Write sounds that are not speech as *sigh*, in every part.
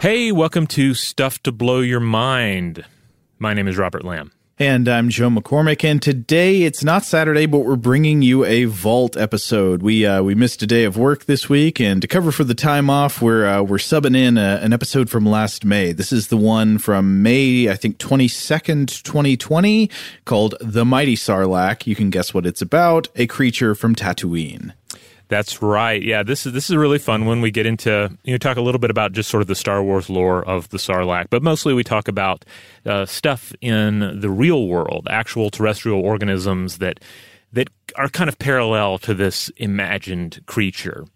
Hey, welcome to Stuff to Blow Your Mind. My name is Robert Lamb. And I'm Joe McCormick, and today it's not Saturday, but we're bringing you a Vault episode. We uh, we missed a day of work this week, and to cover for the time off, we're uh, we're subbing in a, an episode from last May. This is the one from May, I think twenty second, twenty twenty, called "The Mighty Sarlacc." You can guess what it's about: a creature from Tatooine. That's right. Yeah, this is this is a really fun one. We get into you know talk a little bit about just sort of the Star Wars lore of the Sarlacc, but mostly we talk about uh, stuff in the real world, actual terrestrial organisms that that are kind of parallel to this imagined creature.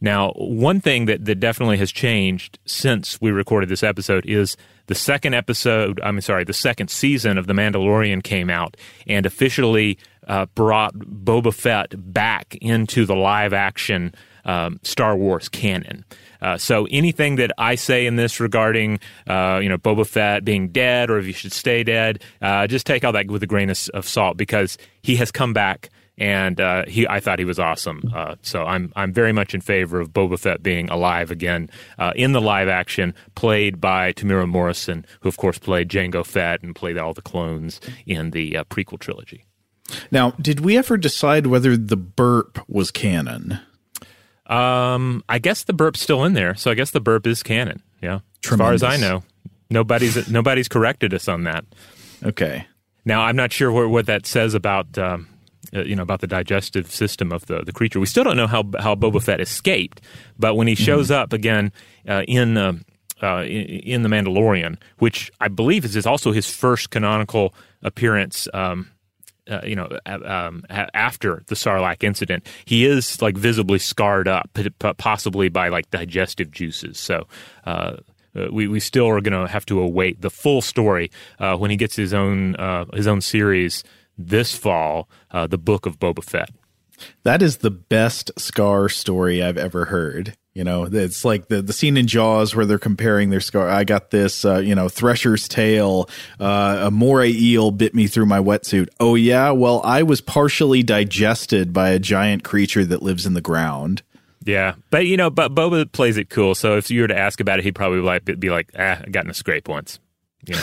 Now, one thing that, that definitely has changed since we recorded this episode is the second episode, I'm sorry, the second season of The Mandalorian came out and officially uh, brought Boba Fett back into the live action um, Star Wars canon. Uh, so anything that I say in this regarding, uh, you know, Boba Fett being dead or if he should stay dead, uh, just take all that with a grain of, of salt because he has come back and uh, he I thought he was awesome. Uh, so I'm I'm very much in favor of Boba Fett being alive again uh, in the live action, played by Temuera Morrison, who of course played Jango Fett and played all the clones in the uh, prequel trilogy. Now, did we ever decide whether the burp was canon? Um, I guess the burp's still in there, so I guess the burp is canon. Yeah, Tremendous. as far as I know, nobody's nobody's corrected us on that. Okay. Now I'm not sure what, what that says about um, uh, you know about the digestive system of the, the creature. We still don't know how how Boba Fett escaped, but when he shows mm-hmm. up again uh, in uh, uh, in, in, the Mandalorian, which I believe is, is also his first canonical appearance. Um, uh, you know, um, after the Sarlacc incident, he is like visibly scarred up, possibly by like digestive juices. So, uh, uh, we we still are going to have to await the full story uh, when he gets his own uh, his own series this fall, uh, the Book of Boba Fett. That is the best Scar story I've ever heard. You know, it's like the, the scene in Jaws where they're comparing their scar. I got this, uh, you know, Thresher's tail, uh, a moray eel bit me through my wetsuit. Oh, yeah. Well, I was partially digested by a giant creature that lives in the ground. Yeah, but you know, but Boba plays it cool. So if you were to ask about it, he'd probably like be like, "Ah, I got in a scrape once." You know.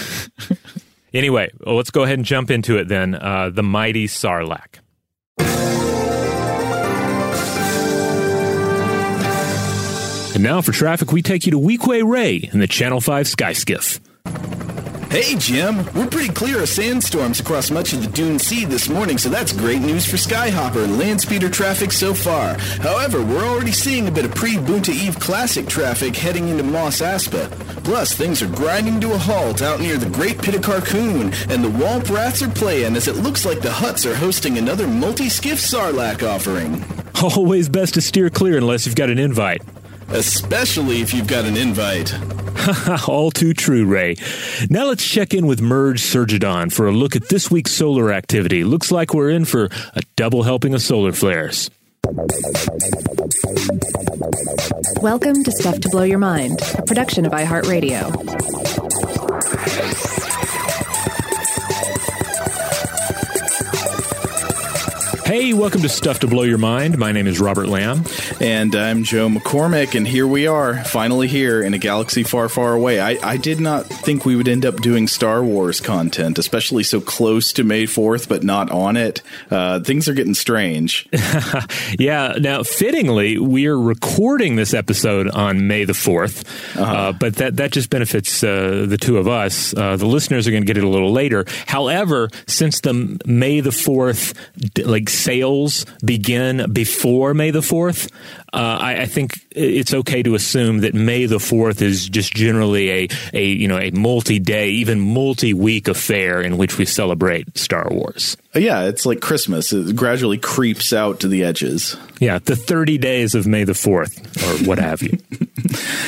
*laughs* Anyway, let's go ahead and jump into it then. Uh, the Mighty Sarlacc. And now for traffic, we take you to Weequay Ray in the Channel 5 Sky Skiff. Hey, Jim. We're pretty clear of sandstorms across much of the Dune Sea this morning, so that's great news for Skyhopper and land speeder traffic so far. However, we're already seeing a bit of pre-Boonta Eve Classic traffic heading into Mos Espa. Plus, things are grinding to a halt out near the Great Pit of Carkoon, and the Womp Rats are playing as it looks like the Hutts are hosting another multi-skiff Sarlacc offering. Always best to steer clear unless you've got an invite. Especially if you've got an invite. *laughs* All too true, Ray. Now let's check in with Merge Surgidon for a look at this week's solar activity. Looks like we're in for a double helping of solar flares. Welcome to Stuff to Blow Your Mind, a production of iHeartRadio. Hey, welcome to Stuff to Blow Your Mind. My name is Robert Lamb. And I'm Joe McCormick, and here we are, finally here in a galaxy far, far away. I, I did not think we would end up doing Star Wars content, especially so close to May 4th, but not on it. Uh, things are getting strange. *laughs* yeah, now, fittingly, we are recording this episode on May the 4th, uh-huh. uh, but that, that just benefits uh, the two of us. Uh, the listeners are going to get it a little later. However, since the May the 4th, like, sales begin before May the 4th, uh, I, I, think it's okay to assume that May the 4th is just generally a, a you know, a multi-day, even multi-week affair in which we celebrate Star Wars. Uh, yeah, it's like Christmas. It gradually creeps out to the edges. Yeah, the 30 days of May the 4th, or what have you.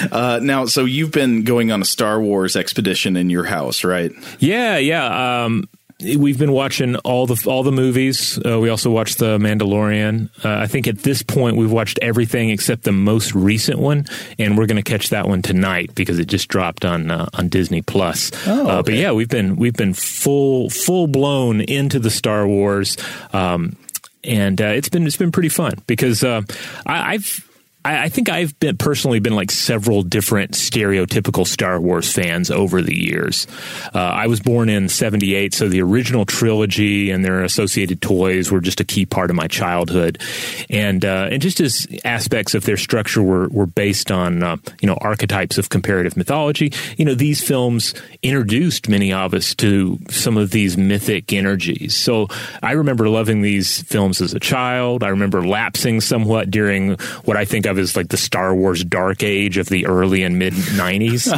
*laughs* uh, now, so you've been going on a Star Wars expedition in your house, right? Yeah, yeah. Um, we've been watching all the all the movies. Uh, we also watched the Mandalorian. Uh, I think at this point we've watched everything except the most recent one, and we're going to catch that one tonight because it just dropped on uh, on Disney Plus. Oh, okay. Uh, but yeah, we've been we've been full full blown into the Star Wars. Um, and uh, it's been it's been pretty fun because uh, I, I've I, I, think I've been personally been like several different stereotypical Star Wars fans over the years. Uh, I was born in '78, so the original trilogy and their associated toys were just a key part of my childhood, and uh, and just as aspects of their structure were were based on uh, you know archetypes of comparative mythology. You know these films introduced many of us to some of these mythic energies. So I remember loving these films as a child. I remember lapsing somewhat during what I think of as like the Star Wars dark age of the early and mid 90s.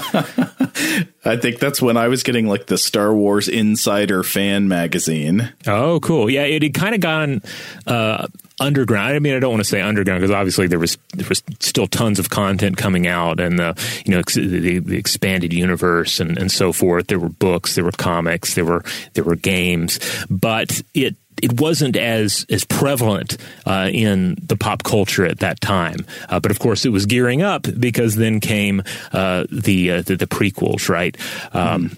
*laughs* I think that's when I was getting like the Star Wars Insider fan magazine. Oh, cool. Yeah, it had kind of gone uh, underground. I mean, I don't want to say underground because obviously there was there was still tons of content coming out, and the you know the, the expanded universe and, and so forth. There were books, there were comics, there were there were games, but it it wasn't as as prevalent uh, in the pop culture at that time. Uh, but of course, it was gearing up because then came uh, the, uh, the, the prequels, right? Um, mm-hmm.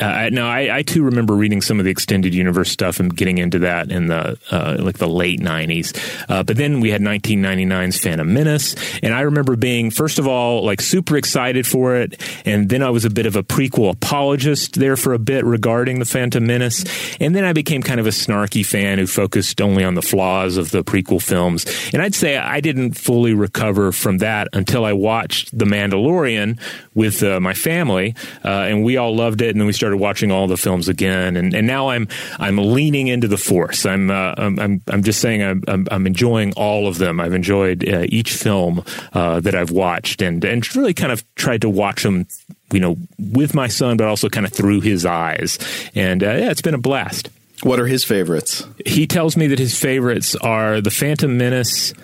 Uh, now, I, I, too remember reading some of the extended universe stuff and getting into that in the uh, like the late '90s. Uh, but then we had 1999's Phantom Menace, and I remember being first of all like super excited for it, and then I was a bit of a prequel apologist there for a bit regarding the Phantom Menace, and then I became kind of a snarky fan who focused only on the flaws of the prequel films. And I'd say I didn't fully recover from that until I watched The Mandalorian with uh, my family, uh, and we all loved it, and then we started started watching all the films again, and, and now I'm I'm leaning into the Force. I'm uh, I'm, I'm just saying I'm, I'm, I'm enjoying all of them. I've enjoyed uh, each film uh, that I've watched, and and really kind of tried to watch them, you know, with my son, but also kind of through his eyes. And uh, yeah, it's been a blast. What are his favorites? He tells me that his favorites are The Phantom Menace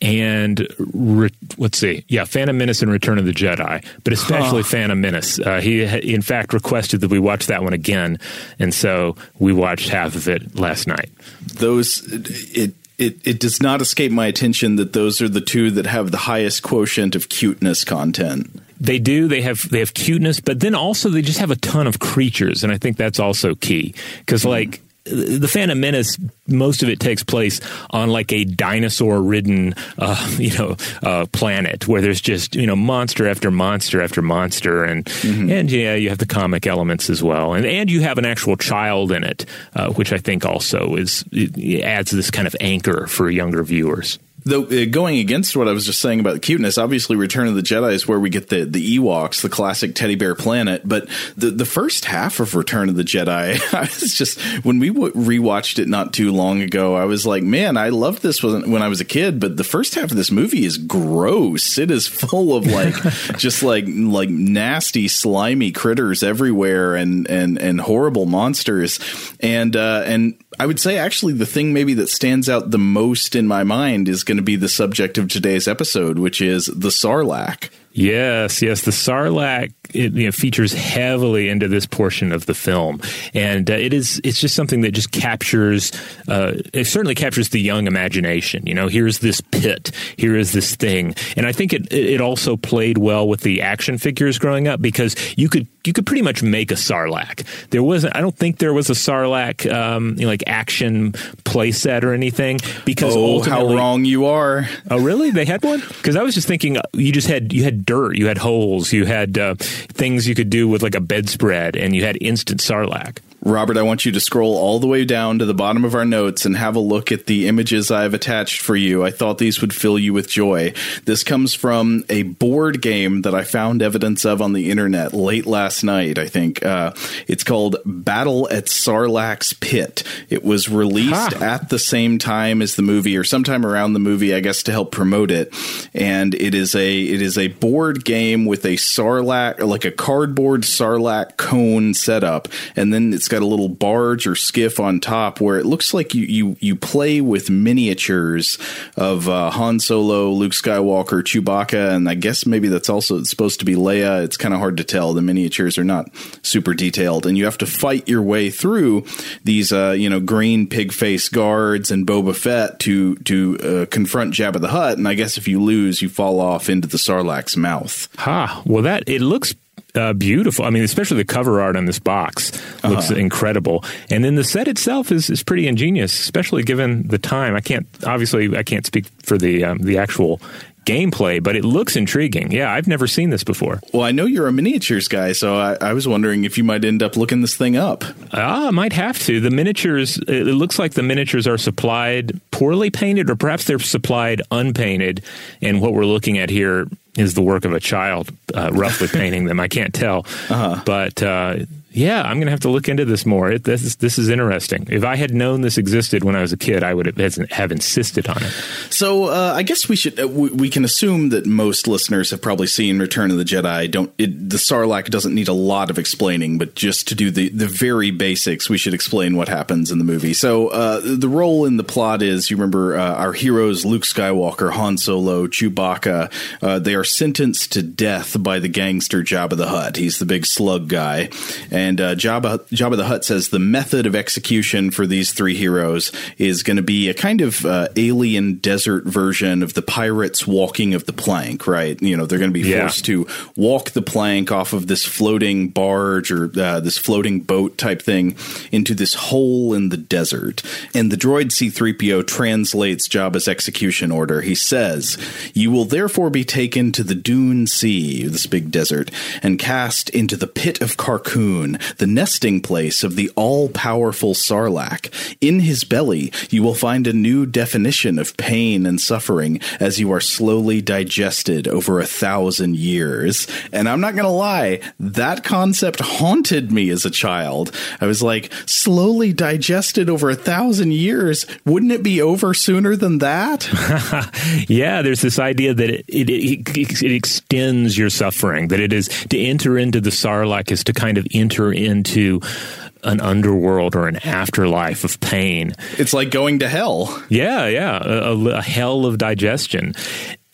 and re- let's see, yeah, Phantom Menace and Return of the Jedi, but especially huh. Phantom Menace. Uh, he, in fact, requested that we watch that one again, and so we watched half of it last night. Those it. It, it does not escape my attention that those are the two that have the highest quotient of cuteness content. They do. They have they have cuteness, but then also they just have a ton of creatures, and I think that's also key because, mm. like, the Phantom Menace, most of it takes place on like a dinosaur-ridden, uh, *laughs* you know, uh, planet where there's just you know monster after monster after monster, and mm-hmm. and yeah, you have the comic elements as well, and and you have an actual child in it, uh, which I think also is adds this kind of anchor for younger viewers. Though uh, going against what I was just saying about the cuteness, obviously Return of the Jedi is where we get the the Ewoks, the classic teddy bear planet. But the the first half of Return of the Jedi, *laughs* I was just when we w- rewatched it not too long ago, I was like, man, I loved this when, when I was a kid. But the first half of this movie is gross. It is full of like *laughs* just like like nasty, slimy critters everywhere and and and horrible monsters. And uh, and I would say actually the thing maybe that stands out the most in my mind is going to be the subject of today's episode, which is the Sarlacc. Yes, yes. The Sarlacc it, you know, features heavily into this portion of the film, and uh, it is it's just something that just captures. Uh, it certainly captures the young imagination. You know, here's this pit, here is this thing, and I think it it also played well with the action figures growing up because you could you could pretty much make a Sarlacc. There wasn't. I don't think there was a Sarlacc um, you know, like action playset or anything because oh, how wrong you are. Oh, really? They had one because I was just thinking uh, you just had you had dirt, you had holes, you had uh, things you could do with like a bedspread, and you had instant Sarlacc. Robert, I want you to scroll all the way down to the bottom of our notes and have a look at the images I've attached for you. I thought these would fill you with joy. This comes from a board game that I found evidence of on the internet late last night, I think. Uh, it's called Battle at Sarlacc's Pit. It was released huh. at the same time as the movie or sometime around the movie, I guess, to help promote it. And it is a it is a board game with a Sarlacc, like a cardboard Sarlacc cone setup. And then it's got a little barge or skiff on top where it looks like you you you play with miniatures of uh, Han Solo, Luke Skywalker, Chewbacca, and I guess maybe that's also supposed to be Leia. It's kind of hard to tell. The miniatures are not super detailed, and you have to fight your way through these uh, you know green pig face guards and Boba Fett to to uh, confront Jabba the Hutt. And I guess if you lose, you fall off into the Sarlacc's mouth. Ha! Well, that it looks uh, beautiful. I mean, especially the cover art on this box looks uh-huh. incredible, and then the set itself is, is pretty ingenious, especially given the time. I can't obviously I can't speak for the um, the actual gameplay, but it looks intriguing. Yeah, I've never seen this before. Well, I know you're a miniatures guy, so I, I was wondering if you might end up looking this thing up. Ah, I might have to. The miniatures, it looks like the miniatures are supplied poorly painted, or perhaps they're supplied unpainted. And what we're looking at here is the work of a child uh, roughly *laughs* painting them. I can't tell, uh-huh. but uh, yeah, I'm going to have to look into this more. It, this is this is interesting. If I had known this existed when I was a kid, I would have, have insisted on it. So uh, I guess we should uh, we, we, can assume that most listeners have probably seen Return of the Jedi. Don't it, the Sarlacc doesn't need a lot of explaining, but just to do the the very basics, we should explain what happens in the movie. So uh, the role in the plot is you remember uh, our heroes Luke Skywalker, Han Solo, Chewbacca. Uh, they are sentenced to death by the gangster Jabba the Hutt. He's the big slug guy. And and uh, Jabba, Jabba the Hutt says the method of execution for these three heroes is going to be a kind of uh, alien desert version of the pirates walking of the plank, right? You know, they're going to be yeah. forced to walk the plank off of this floating barge or uh, this floating boat type thing into this hole in the desert. And the droid C3PO translates Jabba's execution order. He says, You will therefore be taken to the Dune Sea, this big desert, and cast into the pit of The nesting place of the all powerful Sarlacc. In his belly, you will find a new definition of pain and suffering as you are slowly digested over a thousand years. And I'm not going to lie, that concept haunted me as a child. I was like, slowly digested over a thousand years. Wouldn't it be over sooner than that? *laughs* yeah, there's this idea that it, it, it, it extends your suffering, that it is to enter into the Sarlacc is to kind of enter enter into an underworld or an afterlife of pain. It's like going to hell. Yeah, yeah, a, a hell of digestion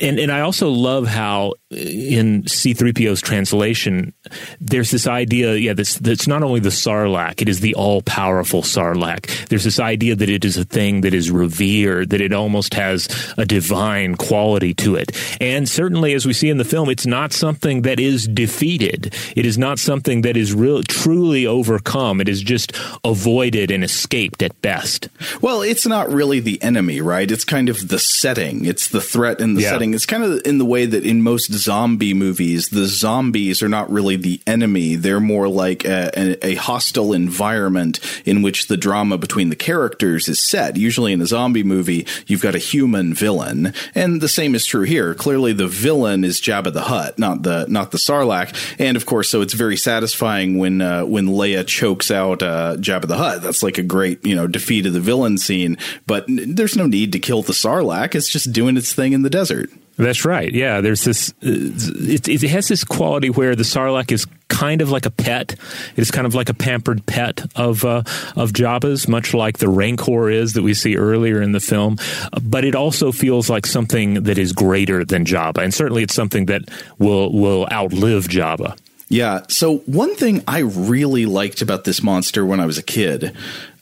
and and I also love how uh, in C3PO's translation there's this idea yeah this that's not only the Sarlacc it is the all powerful Sarlacc. There's this idea that it is a thing that is revered that it almost has a divine quality to it. And certainly as we see in the film it's not something that is defeated. It is not something that is real truly overcome. It is just avoided and escaped at best. Well it's not really the enemy right? It's kind of the setting. It's the threat in the yeah. setting interesting. It's kind of in the way that in most zombie movies, the zombies are not really the enemy. They're more like a, a, a hostile environment in which the drama between the characters is set. Usually in a zombie movie, you've got a human villain, and the same is true here. Clearly, the villain is Jabba the Hutt, not the not the Sarlacc, and of course, so it's very satisfying when uh, when Leia chokes out uh, Jabba the Hutt. That's like a great you know defeat of the villain scene. But there's no need to kill the Sarlacc. It's just doing its thing in the desert. That's right. Yeah, there's this. It, it, has this quality where the Sarlacc is kind of like a pet. It is kind of like a pampered pet of uh, of Jabba's, much like the Rancor is that we see earlier in the film. But it also feels like something that is greater than Jabba, and certainly it's something that will will outlive Jabba. Yeah. So one thing I really liked about this monster when I was a kid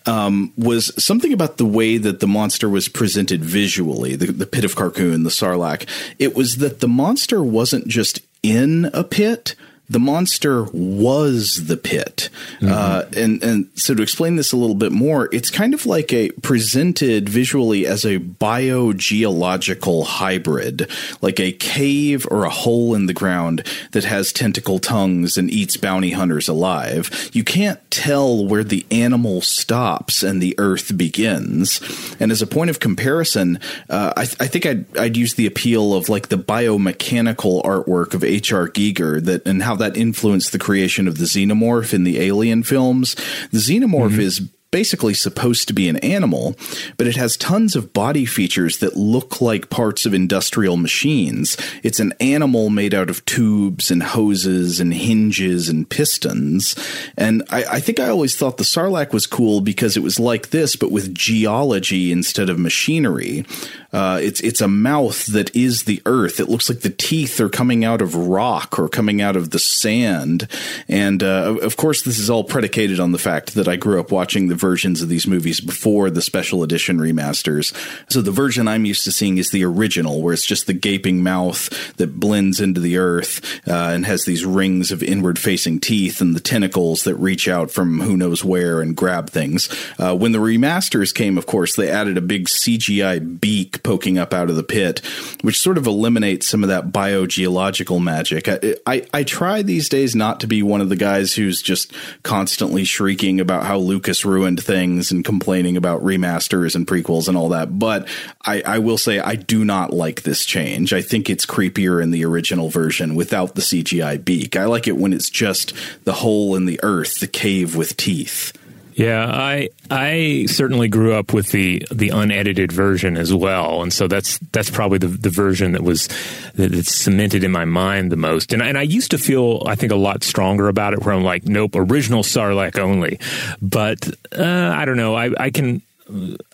um, was something about the way that the monster was presented visually, the, the pit of Carkoon, the Sarlacc. It was that the monster wasn't just in a pit, the monster was the pit. Mm-hmm. Uh, and, and so to explain this a little bit more, it's kind of like a presented visually as a biogeological hybrid, like a cave or a hole in the ground that has tentacle tongues and eats bounty hunters alive. You can't tell where the animal stops and the earth begins. And as a point of comparison, uh, I, th- I, think I'd, I'd use the appeal of like the biomechanical artwork of H.R. Giger that and how that influenced the creation of the xenomorph in the Alien films. The xenomorph mm-hmm. is basically supposed to be an animal, but it has tons of body features that look like parts of industrial machines. It's an animal made out of tubes and hoses and hinges and pistons. And I, I think I always thought the Sarlacc was cool because it was like this, but with geology instead of machinery. Uh, it's it's a mouth that is the earth. It looks like the teeth are coming out of rock or coming out of the sand. And uh, of course, this is all predicated on the fact that I grew up watching the versions of these movies before the special edition remasters. So the version I'm used to seeing is the original, where it's just the gaping mouth that blends into the earth uh, and has these rings of inward facing teeth and the tentacles that reach out from who knows where and grab things. Uh, when the remasters came, of course, they added a big CGI beak poking up out of the pit, which sort of eliminates some of that biogeological magic. I, I, I try these days not to be one of the guys who's just constantly shrieking about how Lucas ruined things and complaining about remasters and prequels and all that, but I, I will say I do not like this change. I think it's creepier in the original version without the CGI beak. I like it when it's just the hole in the earth, the cave with teeth. Yeah, I I certainly grew up with the the unedited version as well, and so that's that's probably the the version that was that, that's cemented in my mind the most. And and I used to feel I think a lot stronger about it, where I'm like, nope, original Sarlacc only. But uh, I don't know. I I can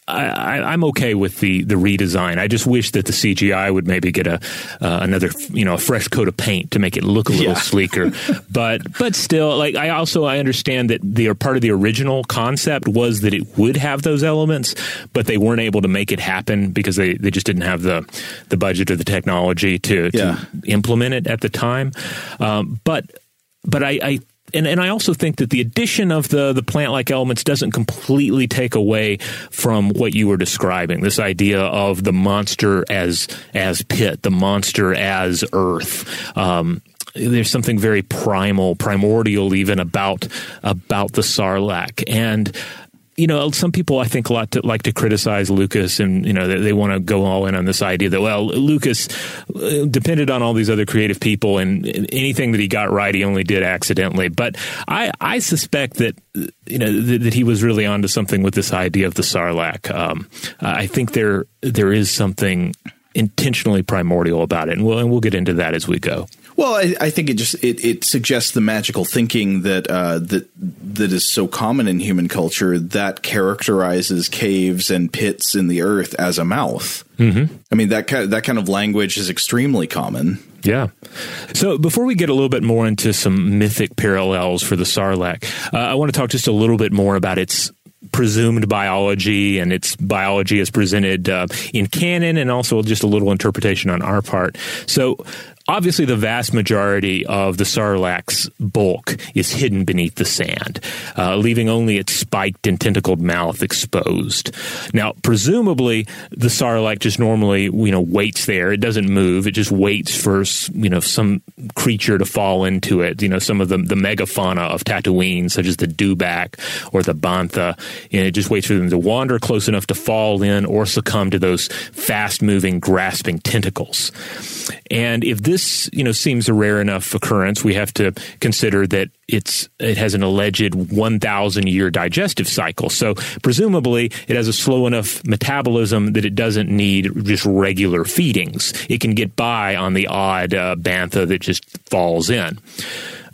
I, am okay with the the redesign. I just wish that the CGI would maybe get a uh, another you know a fresh coat of paint to make it look a little yeah. *laughs* sleeker. but but still, like I also I understand that the part of the original concept was that it would have those elements, but they weren't able to make it happen because they, they just didn't have the the budget or the technology to, yeah. to implement it at the time. Um, but but I, I and, and I also think that the addition of the the plant like elements doesn't completely take away from what you were describing. This idea of the monster as as pit, the monster as earth. Um, there's something very primal, primordial, even about about the Sarlacc, and you know, some people I think a lot to, like to criticize Lucas, and you know they, they want to go all in on this idea that well, Lucas uh, depended on all these other creative people, and anything that he got right, he only did accidentally. But I, I suspect that you know that, that he was really onto something with this idea of the Sarlacc. Um, I think there there is something intentionally primordial about it, and we'll and we'll get into that as we go. Well, I, I, think it just it, it suggests the magical thinking that uh, that that is so common in human culture that characterizes caves and pits in the earth as a mouth. Mm-hmm. I mean that kind of, that kind of language is extremely common. Yeah. So before we get a little bit more into some mythic parallels for the Sarlacc, uh, I want to talk just a little bit more about its presumed biology and its biology is presented uh, in canon and also just a little interpretation on our part. So obviously the vast majority of the sarlacc's bulk is hidden beneath the sand, uh, leaving only its spiked and tentacled mouth exposed. Now, presumably, the sarlacc just normally, you know, waits there. It doesn't move. It just waits for, you know, some creature to fall into it. You know, some of the, the megafauna of Tatooine, such as the dewback or the bantha. You know, it just waits for them to wander close enough to fall in or succumb to those fast moving, grasping tentacles. And if this, you know, seems a rare enough occurrence, we have to consider that it's it has an alleged 1000 year digestive cycle. So presumably it has a slow enough metabolism that it doesn't need just regular feedings. It can get by on the odd uh, bantha that just falls in.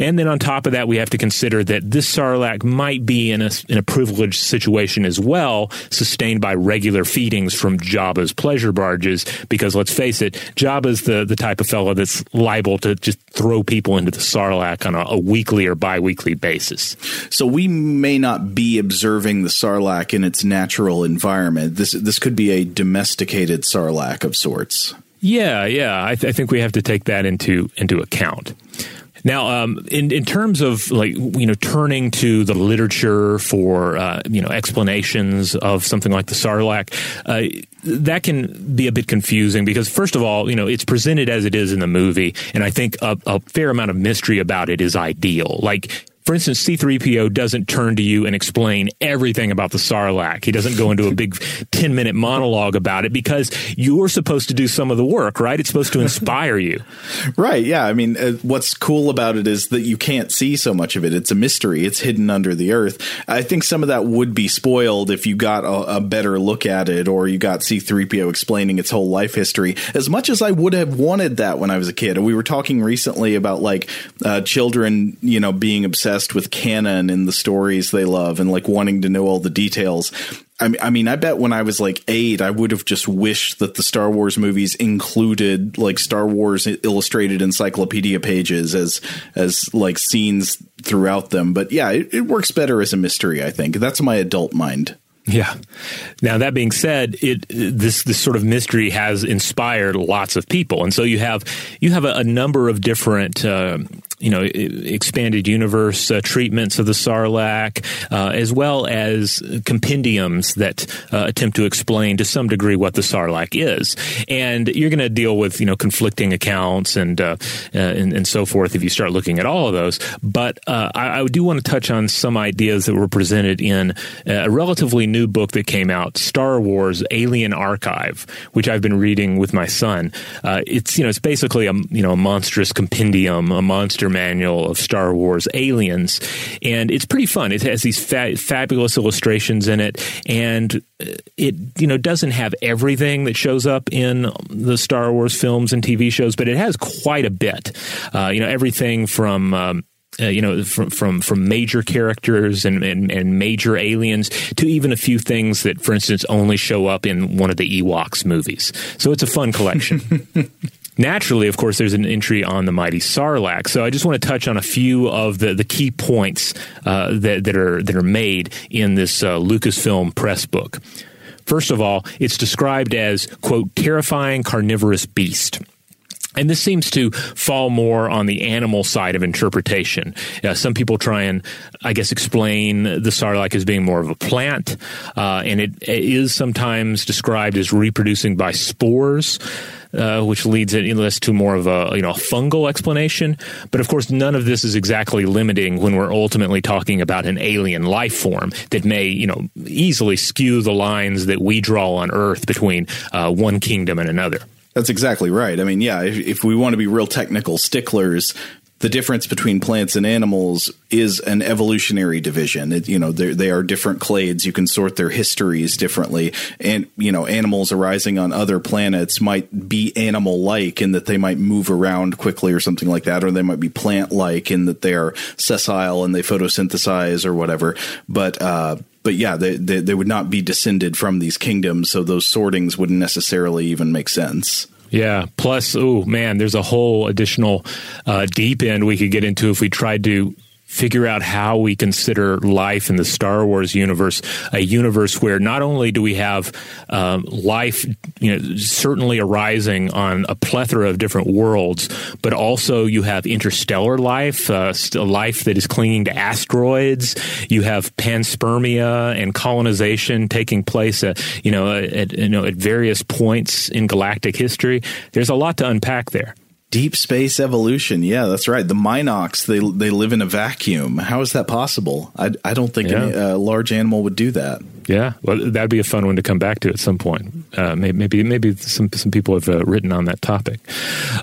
And then on top of that, we have to consider that this sarlacc might be in a, in a privileged situation as well, sustained by regular feedings from Jabba's pleasure barges. Because let's face it, Jabba's the, the type of fellow that's liable to just throw people into the sarlacc on a, a weekly or biweekly basis. So we may not be observing the sarlacc in its natural environment. This this could be a domesticated sarlacc of sorts. Yeah, yeah. I, th- I think we have to take that into into account. Now, um, in in terms of like you know turning to the literature for uh, you know explanations of something like the Sarlacc, uh, that can be a bit confusing because first of all, you know it's presented as it is in the movie, and I think a, a fair amount of mystery about it is ideal. Like for instance, C3PO doesn't turn to you and explain everything about the Sarlacc. He doesn't go into a big 10 minute monologue about it because you're supposed to do some of the work, right? It's supposed to inspire you. *laughs* right. Yeah. I mean, uh, what's cool about it is that you can't see so much of it. It's a mystery. It's hidden under the earth. I think some of that would be spoiled if you got a, a better look at it or you got C3PO explaining its whole life history. As much as I would have wanted that when I was a kid. We were talking recently about like uh, children, you know, being obsessed obsessed with canon and the stories they love and like wanting to know all the details. I mean, I bet when I was like eight, I would have just wished that the Star Wars movies included like Star Wars illustrated encyclopedia pages as as like scenes throughout them. But yeah, it, it works better as a mystery. I think that's my adult mind. Yeah. Now that being said, it this this sort of mystery has inspired lots of people, and so you have you have a, a number of different. Uh, you know, expanded universe uh, treatments of the Sarlacc, uh, as well as compendiums that uh, attempt to explain to some degree what the Sarlacc is. And you're going to deal with you know conflicting accounts and, uh, uh, and, and so forth if you start looking at all of those. But I, I, do want to touch on some ideas that were presented in a relatively new book that came out, Star Wars Alien Archive, which I've been reading with my son. it's you know it's basically a you know a monstrous compendium, a monster manual of Star Wars aliens, and it's pretty fun. It has these fa- fabulous illustrations in it, and it you know doesn't have everything that shows up in the Star Wars films and TV shows, but it has quite a bit. Uh, you know everything from um, uh, you know, from from from major characters and, and, and major aliens to even a few things that, for instance, only show up in one of the Ewoks movies. So it's a fun collection. *laughs* Naturally, of course, there's an entry on the mighty Sarlacc. So I just want to touch on a few of the, the key points uh, that, that are that are made in this uh, Lucasfilm press book. First of all, it's described as quote terrifying carnivorous beast. And this seems to fall more on the animal side of interpretation. Uh, some people try and, I guess, explain the sarlacc as being more of a plant, uh, and it, it is sometimes described as reproducing by spores uh, which leads it us to more of a you know fungal explanation. But of course, none of this is exactly limiting when we're ultimately talking about an alien life form that may you know easily skew the lines that we draw on Earth between uh, one kingdom and another. That's exactly right. I mean, yeah, if, if, we want to be real technical sticklers, the difference between plants and animals is an evolutionary division. It, you know, they are different clades. You can sort their histories differently. And, you know, animals arising on other planets might be animal like in that they might move around quickly or something like that, or they might be plant like in that they are sessile and they photosynthesize or whatever. But, uh, but yeah, they, they, they would not be descended from these kingdoms, so those sortings wouldn't necessarily even make sense. Yeah. Plus, oh man, there's a whole additional uh, deep end we could get into if we tried to figure out how we consider life in the Star Wars universe a universe where not only do we have um, life, you know, certainly arising on a plethora of different worlds, but also you have interstellar life, uh, life that is clinging to asteroids. You have panspermia and colonization taking place, you know, at, you know, at various points in galactic history. There's a lot to unpack there. Deep space evolution. Yeah, that's right. The Mynocks, they they live in a vacuum. How is that possible? I, I don't think yeah. a uh, large animal would do that. Yeah, well, that'd be a fun one to come back to at some point. Uh, maybe maybe some some people have uh, written on that topic.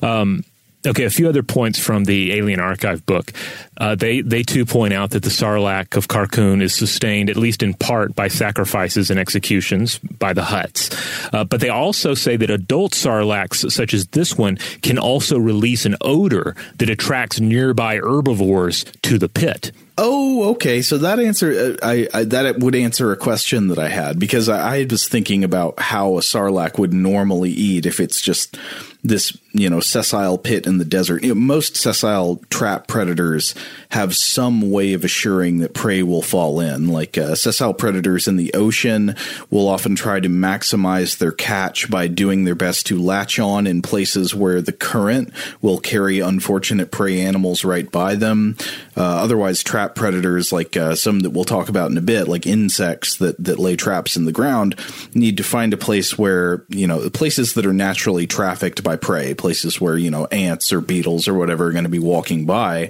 Um, Okay, a few other points from the Alien Archive book. Uh, they they too point out that the Sarlacc of Carkoon is sustained at least in part by sacrifices and executions by the Hutts, uh, but they also say that adult Sarlaccs such as this one can also release an odor that attracts nearby herbivores to the pit. Oh, okay. So that answer, uh, I, I, that would answer a question that I had because I, I was thinking about how a sarlacc would normally eat if it's just this you know sessile pit in the desert. You know, most sessile trap predators have some way of assuring that prey will fall in. Like uh, sessile predators in the ocean will often try to maximize their catch by doing their best to latch on in places where the current will carry unfortunate prey animals right by them. Uh, otherwise, trap predators like uh, some that we'll talk about in a bit, like insects that that lay traps in the ground, need to find a place where you know places that are naturally trafficked by prey, places where, you know, ants or beetles or whatever are going to be walking by.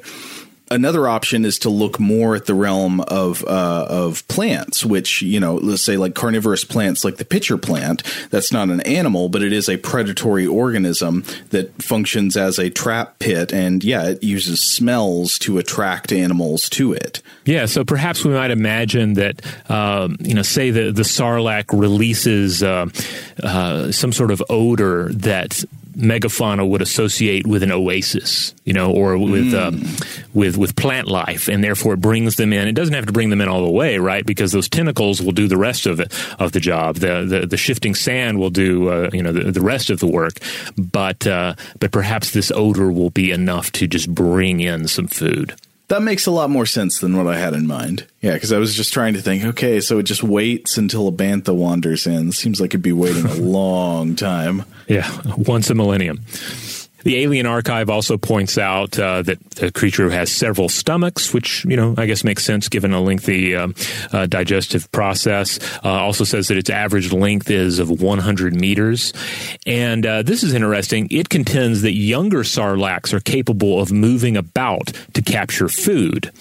Another option is to look more at the realm of uh, of plants, which you know, let's say like carnivorous plants, like the pitcher plant. That's not an animal, but it is a predatory organism that functions as a trap pit, and yeah, it uses smells to attract animals to it. Yeah, so perhaps we might imagine that um, you know, say the the sarlacc releases uh, uh, some sort of odor that megafauna would associate with an oasis, you know, or with mm. uh, with with plant life, and therefore it brings them in. It doesn't have to bring them in all the way, right? Because those tentacles will do the rest of it of the job. The the, the shifting sand will do uh, you know the, the rest of the work, but uh, but perhaps this odor will be enough to just bring in some food. That makes a lot more sense than what I had in mind. Yeah, because I was just trying to think, okay, so it just waits until a bantha wanders in. Seems like it'd be waiting a *laughs* long time. Yeah, once a millennium. The Alien Archive also points out uh, that the creature has several stomachs, which you know I guess makes sense given a lengthy uh, uh, digestive process. Uh, also says that its average length is of 100 meters, and uh, this is interesting. It contends that younger sarlaccs are capable of moving about to capture food,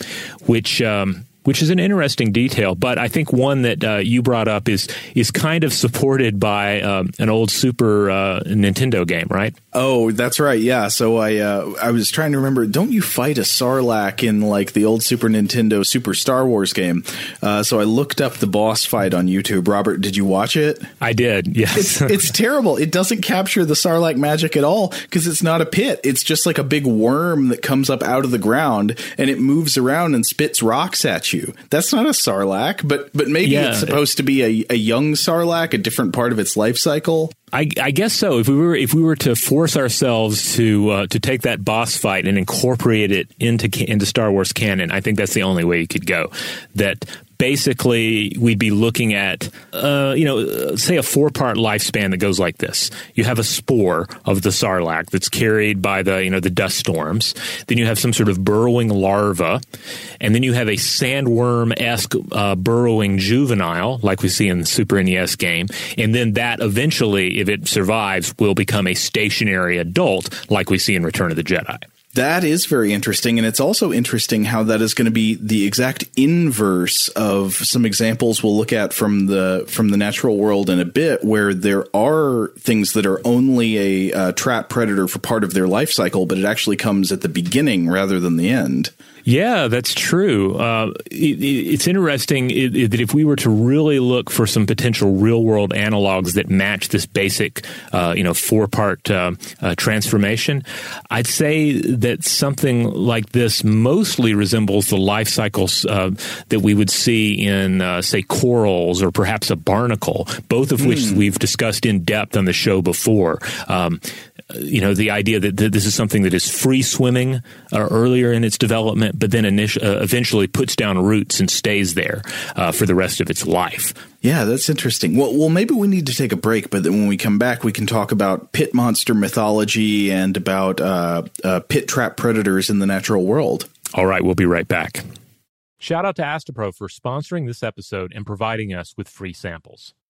which. Um, which is an interesting detail. But I think one that uh, you brought up is is kind of supported by um, an old Super uh, Nintendo game, right? Oh, that's right. Yeah. So I uh, I was trying to remember. Don't you fight a Sarlacc in like the old Super Nintendo Super Star Wars game? Uh, so I looked up the boss fight on YouTube. Robert, did you watch it? I did. Yes. It's, it's terrible. It doesn't capture the Sarlacc magic at all because it's not a pit. It's just like a big worm that comes up out of the ground and it moves around and spits rocks at you. That's not a sarlacc, but but maybe yeah. it's supposed to be a, a young sarlacc, a different part of its life cycle. I, I, guess so. If we were if we were to force ourselves to uh, to take that boss fight and incorporate it into into Star Wars canon, I think that's the only way you could go. That basically we'd be looking at, uh, you know, say a four part lifespan that goes like this. You have a spore of the sarlacc that's carried by the, you know, the dust storms. Then you have some sort of burrowing larva. And then you have a sandworm esque uh, burrowing juvenile, like we see in the Super NES game. And then that eventually, if it survives, will become a stationary adult, like we see in Return of the Jedi. That is very interesting. And it's also interesting how that is going to be the exact inverse of some examples we'll look at from the, from the natural world in a bit, where there are things that are only a uh, trap predator for part of their life cycle, but it actually comes at the beginning rather than the end. Yeah, that's true. Uh, it, it's interesting that if we were to really look for some potential real world analogs that match this basic, uh, you know, four part uh, uh, transformation, I'd say that something like this mostly resembles the life cycles uh, that we would see in, uh, say, corals or perhaps a barnacle, both of which mm. we've discussed in depth on the show before. Um, you know, the idea that, that, this is something that is free swimming uh, earlier in its development, but then init- uh, eventually puts down roots and stays there uh, for the rest of its life. Yeah, that's interesting. Well, well, maybe we need to take a break, but then when we come back, we can talk about pit monster mythology and about uh, uh, pit trap predators in the natural world. All right, we'll be right back. Shout out to Astepro for sponsoring this episode and providing us with free samples.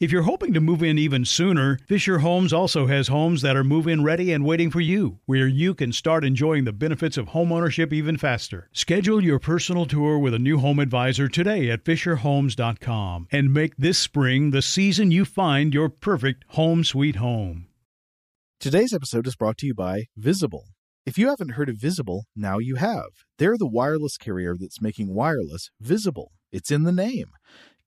If you're hoping to move in even sooner, Fischer Homes also has homes that are move in ready and waiting for you, where you can start enjoying the benefits of homeownership even faster. Schedule your personal tour with a new home advisor today at FischerHomes.com and make this spring the season you find your perfect home sweet home. Today's episode is brought to you by Visible. If you haven't heard of Visible, now you have. They're the wireless carrier that's making wireless visible. It's in the name.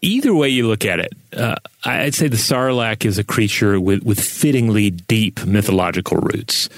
either way you look at it, uh, I'd say the Sarlacc is a creature with, with fittingly deep mythological roots.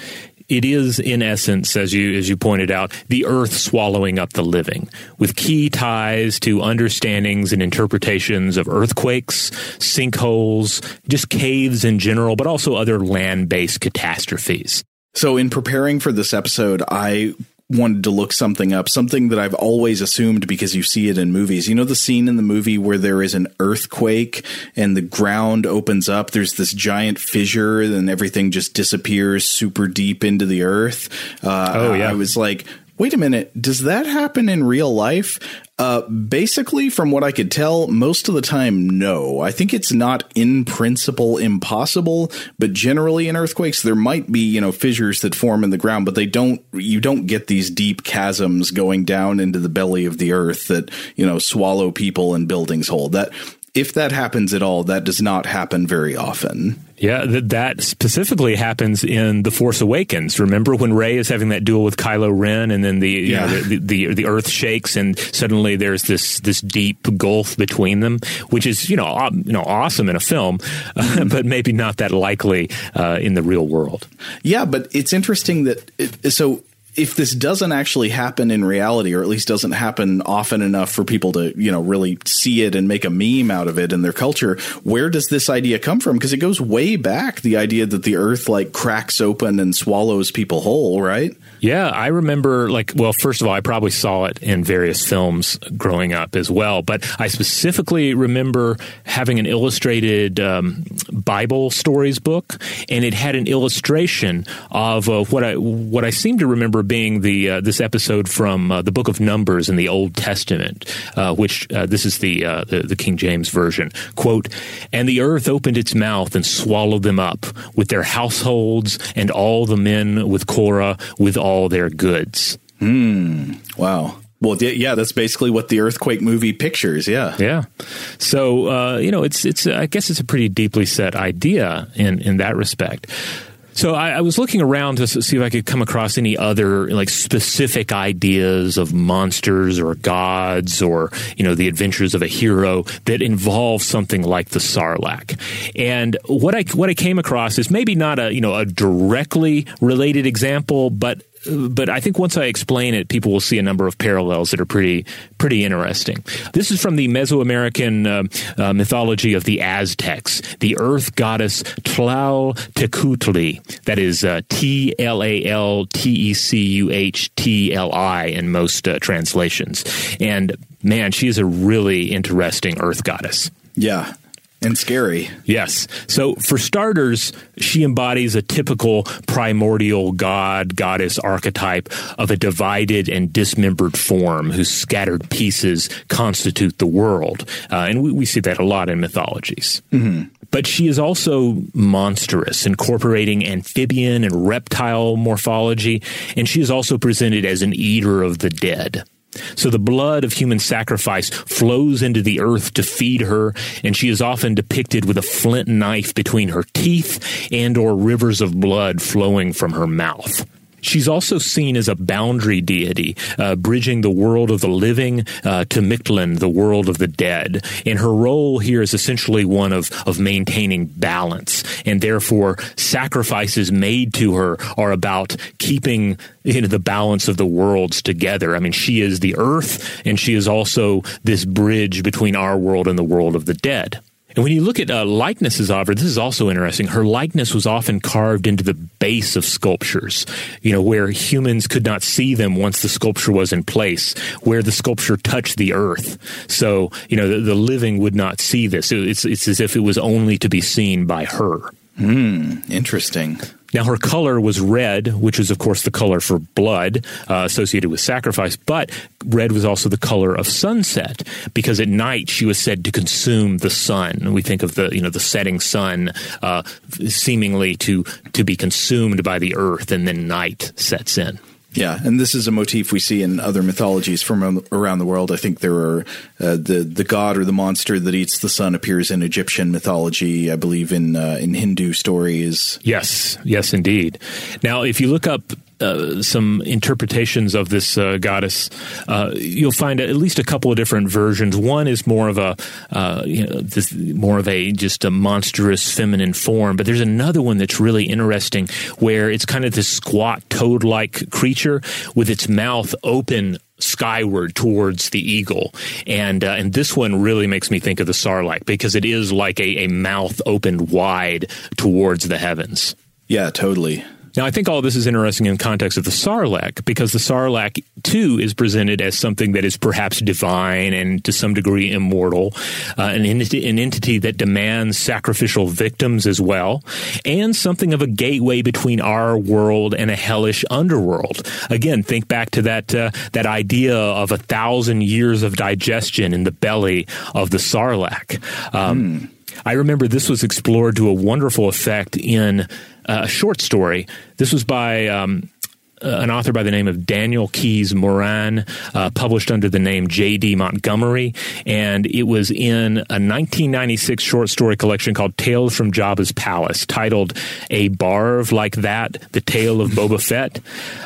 It is, in essence, as you as you pointed out, the earth swallowing up the living, with key ties to understandings and interpretations of earthquakes, sinkholes, just caves in general, but also other land based catastrophes. So, in preparing for this episode, I wanted to look something up, something that I've always assumed because you see it in movies. You know the scene in the movie where there is an earthquake and the ground opens up, there's this giant fissure and everything just disappears super deep into the earth. Uh, oh yeah. I was like, wait a minute, does that happen in real life? Uh, basically, from what I could tell, most of the time, no. I think it's not in principle impossible, but generally in earthquakes, there might be, you know, fissures that form in the ground, but they don't, you don't get these deep chasms going down into the belly of the earth that, you know, swallow people and buildings whole. That, if that happens at all, that does not happen very often. Yeah, that, that specifically happens in The Force Awakens. Remember when Rey is having that duel with Kylo Ren, and then the yeah. Know, the, the, the Earth shakes, and suddenly there's this this deep gulf between them, which is you know you know awesome in a film, uh, *laughs* but maybe not that likely uh, in the real world. Yeah, but it's interesting that it, so if this doesn't actually happen in reality, or at least doesn't happen often enough for people to, you know, really see it and make a meme out of it in their culture, where does this idea come from? Because it goes way back, the idea that the earth like cracks open and swallows people whole, right? Yeah, I remember like well, first of all, I probably saw it in various films growing up as well, but I specifically remember having an illustrated um, Bible stories book, and it had an illustration of uh, what I what I seem to remember being the uh, this episode from uh, the Book of Numbers in the Old Testament, uh, which uh, this is the, uh, the the King James version. Quote: "And the earth opened its mouth and swallowed them up with their households and all the men with Korah with all." all their goods. Hmm. Wow. Well, yeah, that's basically what the earthquake movie pictures. Yeah, yeah. So uh, you know, it's it's I guess it's a pretty deeply set idea in in that respect. So I, I, was looking around to see if I could come across any other like specific ideas of monsters or gods or you know the adventures of a hero that involve something like the Sarlacc. And what I what I came across is maybe not a you know a directly related example, but but I think once I explain it, people will see a number of parallels that are pretty pretty interesting. This is from the Mesoamerican uh, uh, mythology of the Aztecs, the earth goddess Tlaltecuhtli. That is uh, T L A L T E C U H T L I in most uh, translations. And man, she is a really interesting earth goddess. Yeah, and scary. Yes. So, for starters, she embodies a typical primordial god, goddess archetype of a divided and dismembered form whose scattered pieces constitute the world. Uh, and we, we, see that a lot in mythologies. Mm-hmm. But she is also monstrous, incorporating amphibian and reptile morphology, and she is also presented as an eater of the dead. So the blood of human sacrifice flows into the earth to feed her, and she is often depicted with a flint knife between her teeth and or rivers of blood flowing from her mouth. She's also seen as a boundary deity, uh, bridging the world of the living uh, to Mictlan, the world of the dead. And her role here is essentially one of, of maintaining balance. And therefore, sacrifices made to her are about keeping you know, the balance of the worlds together. I mean, she is the earth, and she is also this bridge between our world and the world of the dead. And when you look at uh, likenesses of her, this is also interesting. Her likeness was often carved into the base of sculptures, you know, where humans could not see them once the sculpture was in place, where the sculpture touched the earth. So, you know, the, the living would not see this. It's, it's as if it was only to be seen by her. Hmm, interesting. Now, her color was red, which is, of course, the color for blood uh, associated with sacrifice, but red was also the color of sunset because at night she was said to consume the sun. We think of the, you know, the setting sun uh, seemingly to, to be consumed by the earth, and then night sets in. Yeah, and this is a motif we see in other mythologies from around the world. I think there are uh, the the god or the monster that eats the sun appears in Egyptian mythology. I believe in uh, in Hindu stories. Yes, yes, indeed. Now, if you look up uh, some interpretations of this uh, goddess, uh, you'll find at least a couple of different versions. One is more of a, uh, you know, this, more of a just a monstrous feminine form, but there's another one that's really interesting where it's kind of this squat toad-like creature with its mouth open skyward towards the eagle. And uh, and this one really makes me think of the Sarlacc because it is like a, a mouth opened wide towards the heavens. Yeah, totally. Now, I think all this is interesting in context of the Sarlacc because the Sarlacc, too, is presented as something that is perhaps divine and to some degree immortal, uh, an, entity, an entity that demands sacrificial victims as well, and something of a gateway between our world and a hellish underworld. Again, think back to that uh, that idea of a thousand years of digestion in the belly of the Sarlacc. Um, mm. I remember this was explored to a wonderful effect in a short story. This was by um, uh, an author by the name of Daniel Keys Moran, uh, published under the name J.D. Montgomery, and it was in a 1996 short story collection called Tales from Jabba's Palace, titled "A Barve Like That: The Tale of Boba Fett."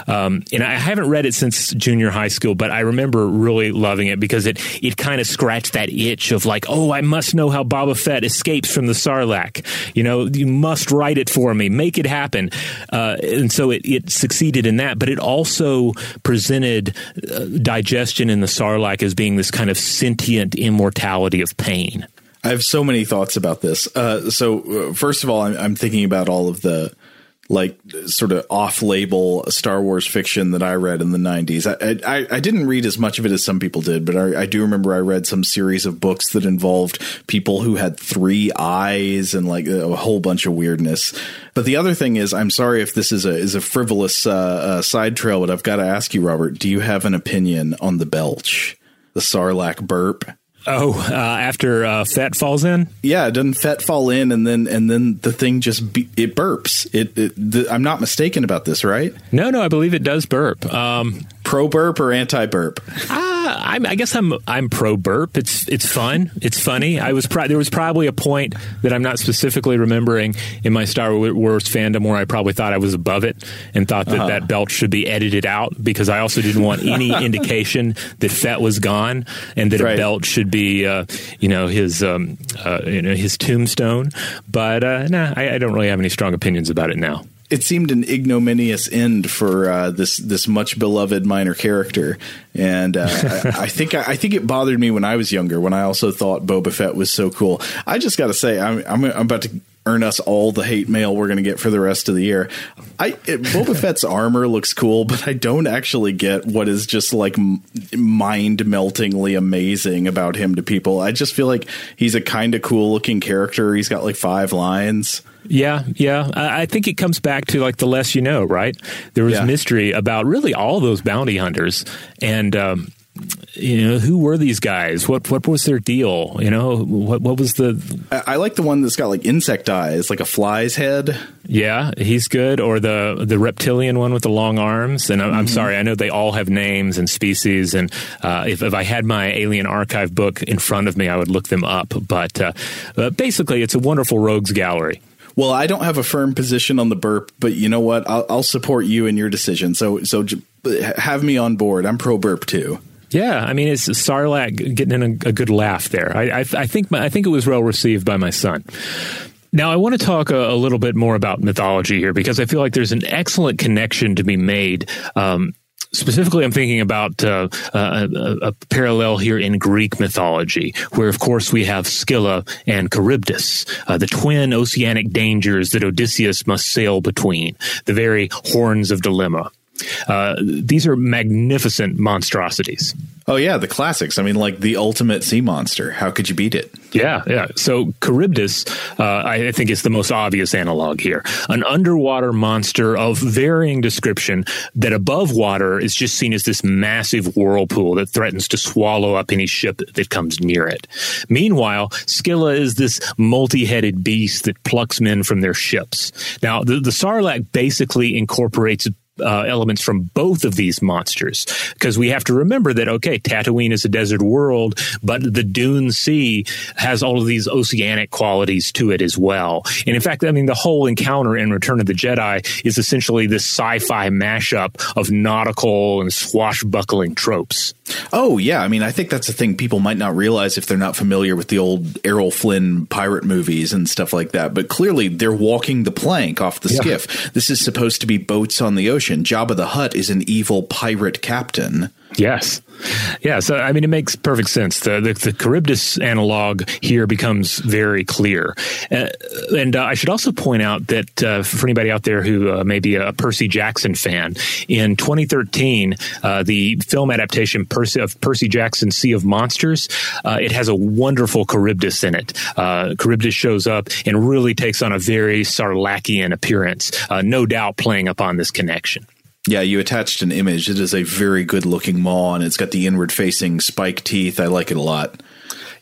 Um, and I haven't read it since junior high school, but I remember really loving it because it it kind of scratched that itch of like, oh, I must know how Boba Fett escapes from the Sarlacc. You know, you must write it for me, make it happen, uh, and so it, it succeeded in that that, but it also presented uh, digestion in the sarlacc as being this kind of sentient immortality of pain. I have so many thoughts about this. Uh, so, uh, first of all, I'm, I'm, thinking about all of the like sort of off-label Star Wars fiction that I read in the '90s. I I, I didn't read as much of it as some people did, but I, I, do remember I read some series of books that involved people who had three eyes and like a whole bunch of weirdness. But the other thing is, I'm sorry if this is a is a frivolous uh, uh, side trail, but I've got to ask you, Robert, do you have an opinion on the belch, the Sarlacc burp? Oh, uh, after uh, Fett falls in? Yeah, doesn't Fett fall in and then and then the thing just be, it burps. It, it the, I'm not mistaken about this, right? No, no, I believe it does burp. Um, pro burp or anti burp? Uh, i guess I'm I'm pro burp. It's it's fun. It's funny. I was pro- there was probably a point that I'm not specifically remembering in my Star Wars fandom where I probably thought I was above it and thought that uh-huh. that belt should be edited out because I also didn't want any *laughs* indication that Fett was gone and that right. a belt should be uh, you know his um, uh, you know his tombstone. But uh, nah, I, I don't really have any strong opinions about it now it seemed an ignominious end for uh, this this much beloved minor character, and uh, I, *laughs* I, think I, I, think it bothered me when I was younger. When I also thought Boba Fett was so cool. I just got to say, I'm, I'm, I'm about to earn us all the hate mail we're going to get for the rest of the year. I it, Boba Fett's *laughs* armor looks cool, but I don't actually get what is just like mind meltingly amazing about him to people. I just feel like he's a kind of cool looking character. He's got like five lines. Yeah, yeah. I think it comes back to like the less you know, right? There was yeah. mystery about really all those bounty hunters, and um, you know who were these guys? What what was their deal? You know what what was the? I, I like the one that's got like insect eyes, like a fly's head. Yeah, he's good. Or the the reptilian one with the long arms. And I'm, mm-hmm. I'm sorry, I know they all have names and species. And uh, if, if I had my Alien Archive book in front of me, I would look them up. But uh, uh, basically, it's a wonderful rogues gallery. Well, I don't have a firm position on the burp, but you know what? I'll, I'll support you in your decision. So, so have me on board. I'm pro burp too. Yeah, I mean, it's Sarlacc getting in a, a good laugh there. I, I, I think I think it was well received by my son. Now, I want to talk a, a, little bit more about mythology here because I feel like there's an excellent connection to be made um, Specifically, I'm thinking about uh, a, a, parallel here in Greek mythology, where, of course, we have Scylla and Charybdis, uh, the twin oceanic dangers that Odysseus must sail between, the very horns of dilemma. Uh, these are magnificent monstrosities. Oh yeah, the classics. I mean, like the ultimate sea monster. How could you beat it? Yeah, yeah. So Charybdis, uh, I think, is the most obvious analog here. An underwater monster of varying description that above water is just seen as this massive whirlpool that threatens to swallow up any ship that comes near it. Meanwhile, Scylla is this multi-headed beast that plucks men from their ships. Now, the, the Sarlacc basically incorporates uh, elements from both of these monsters. Because we have to remember that okay Tatooine is a desert world but the Dune Sea has all of these oceanic qualities to it as well. And in fact I mean the whole encounter in Return of the Jedi is essentially this sci-fi mashup of nautical and swashbuckling tropes oh yeah I mean I think that's a thing people might not realize if they're not familiar with the old Errol Flynn pirate movies and stuff like that but clearly they're walking the plank off the yeah. skiff this is supposed to be boats on the ocean Jabba the Hutt is an evil pirate captain. Yes. Yeah, so I mean, it makes perfect sense. The the, the Charybdis analog here becomes very clear, uh, and uh, I should also point out that uh, for anybody out there who uh, may be a Percy Jackson fan, in 2013, uh, the film adaptation Percy, of Percy Jackson's Sea of Monsters, uh, it has a wonderful Charybdis in it. Charybdis shows up and really takes on a very Sarlaccian appearance, no doubt playing upon this connection. Yeah, you attached an image. It is a very good looking maw, and it's got the inward facing spike teeth. I like it a lot.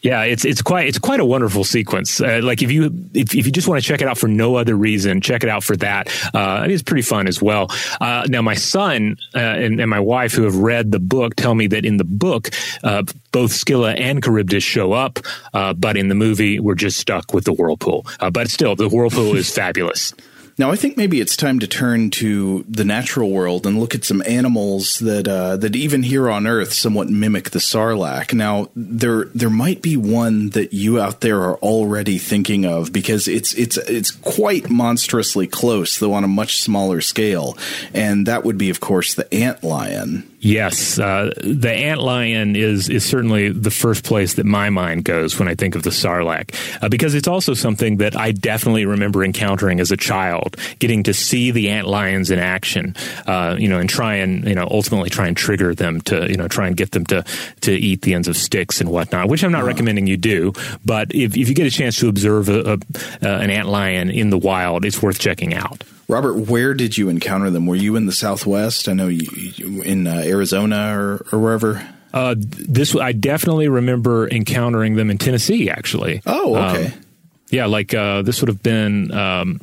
Yeah, it's it's quite it's quite a wonderful sequence. Uh, like if you if, if you just want to check it out for no other reason, check it out for that. Uh, it's pretty fun as well. Uh, now, my son uh, and, and, my wife, who have read the book, tell me that in the book, uh, both Scylla and Charybdis show up, uh, but in the movie, we're just stuck with the whirlpool. but still, the whirlpool is *laughs* fabulous. Now, I think maybe it's time to turn to the natural world and look at some animals that uh, that even here on Earth somewhat mimic the sarlacc. Now, there there might be one that you out there are already thinking of because it's it's it's quite monstrously close, though on a much smaller scale, and that would be, of course, the ant lion. Yes, uh, the ant lion is is certainly the first place that my mind goes when I think of the sarlacc, uh, because it's also something that I definitely remember encountering as a child, getting to see the ant lions in action, uh, you know, and try and you know ultimately try and trigger them to you know try and get them to to eat the ends of sticks and whatnot, which I'm not recommending you do, but if if you get a chance to observe a, a, uh, an ant lion in the wild, it's worth checking out. Robert, where did you encounter them? Were you in the Southwest? I know you, you in uh, Arizona or, or wherever. Uh, this I definitely remember encountering them in Tennessee. Actually. Oh, okay. Um, yeah, like uh, this would have been um,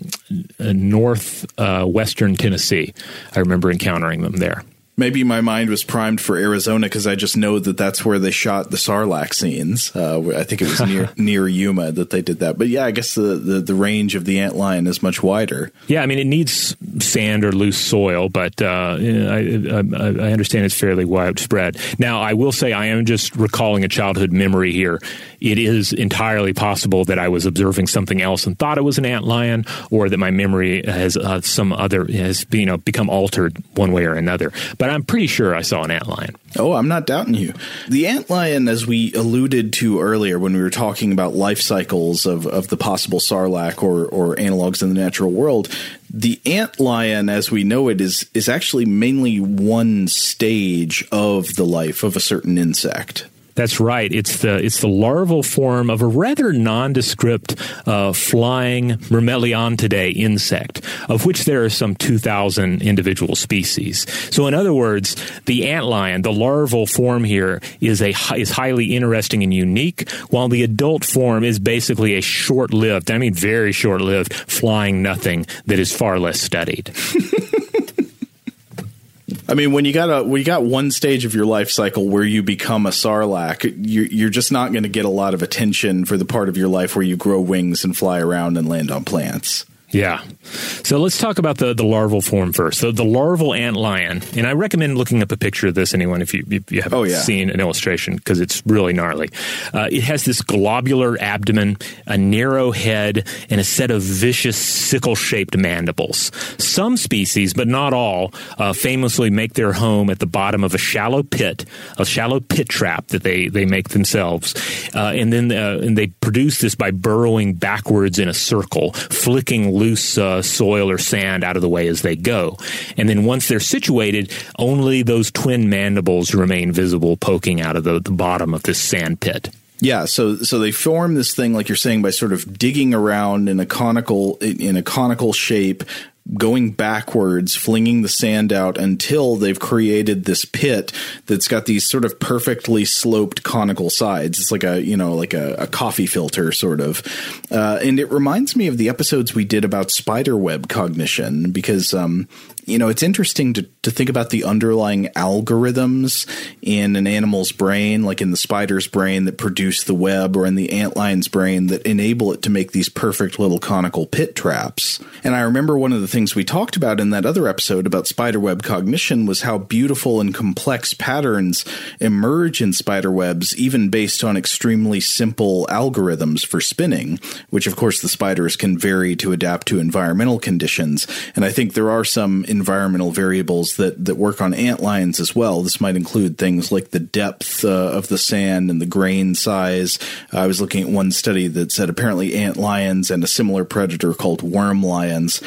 north uh, western Tennessee. I remember encountering them there maybe my mind was primed for Arizona because I just know that that's where they shot the Sarlacc scenes. Uh, I think it was near *laughs* near Yuma that they did that. But yeah, I guess the, the, the range of the ant lion is much wider. Yeah, I mean it needs sand or loose soil, but uh, I, I, I, understand it's fairly widespread. Now, I will say I am just recalling a childhood memory here. It is entirely possible that I was observing something else and thought it was an ant lion, or that my memory has uh, some other has you know become altered one way or another. But I'm pretty sure I saw an ant lion. Oh, I'm not doubting you. The ant lion, as we alluded to earlier when we were talking about life cycles of, of the possible sarlacc or, or analogs in the natural world, the ant lion, as we know it, is is actually mainly one stage of the life of a certain insect. That's right. It's the it's the larval form of a rather nondescript uh, flying Myrmeleontidae insect, of which there are some 2,000 individual species. So, in other words, the antlion, the larval form here, is a is highly interesting and unique, while the adult form is basically a short-lived, I mean, very short-lived, flying nothing that is far less studied. *laughs* I mean, when you got a when you got one stage of your life cycle where you become a sarlacc, you're, you're just not going to get a lot of attention for the part of your life where you grow wings and fly around and land on plants. Yeah. So let's talk about the, the larval form first. So the larval ant lion, and I recommend looking up a picture of this, anyone, if you, if you haven't oh, yeah. seen an illustration, because it's really gnarly. Uh, it has this globular abdomen, a narrow head, and a set of vicious sickle shaped mandibles. Some species, but not all, uh, famously make their home at the bottom of a shallow pit, a shallow pit trap that they, they make themselves. Uh, and then uh, and they produce this by burrowing backwards in a circle, flicking loose uh, soil or sand out of the way as they go. And then once they're situated, only those twin mandibles remain visible poking out of the, the bottom of this sand pit. Yeah, so so they form this thing like you're saying by sort of digging around in a conical in a conical shape, going backwards, flinging the sand out until they've created this pit that's got these sort of perfectly sloped conical sides. It's like a, you know, like a, a coffee filter sort of. Uh, and it reminds me of the episodes we did about spider web cognition because, um, you know, it's interesting to, to think about the underlying algorithms in an animal's brain, like in the spider's brain that produce the web, or in the antlion's brain that enable it to make these perfect little conical pit traps. And I remember one of the things we talked about in that other episode about spiderweb cognition was how beautiful and complex patterns emerge in spiderwebs, even based on extremely simple algorithms for spinning, which of course the spiders can vary to adapt to environmental conditions. And I think there are some environmental variables that, that work on ant lions as well. This might include things like the depth uh, of the sand and the grain size. I was looking at one study that said apparently ant lions and a similar predator called worm lions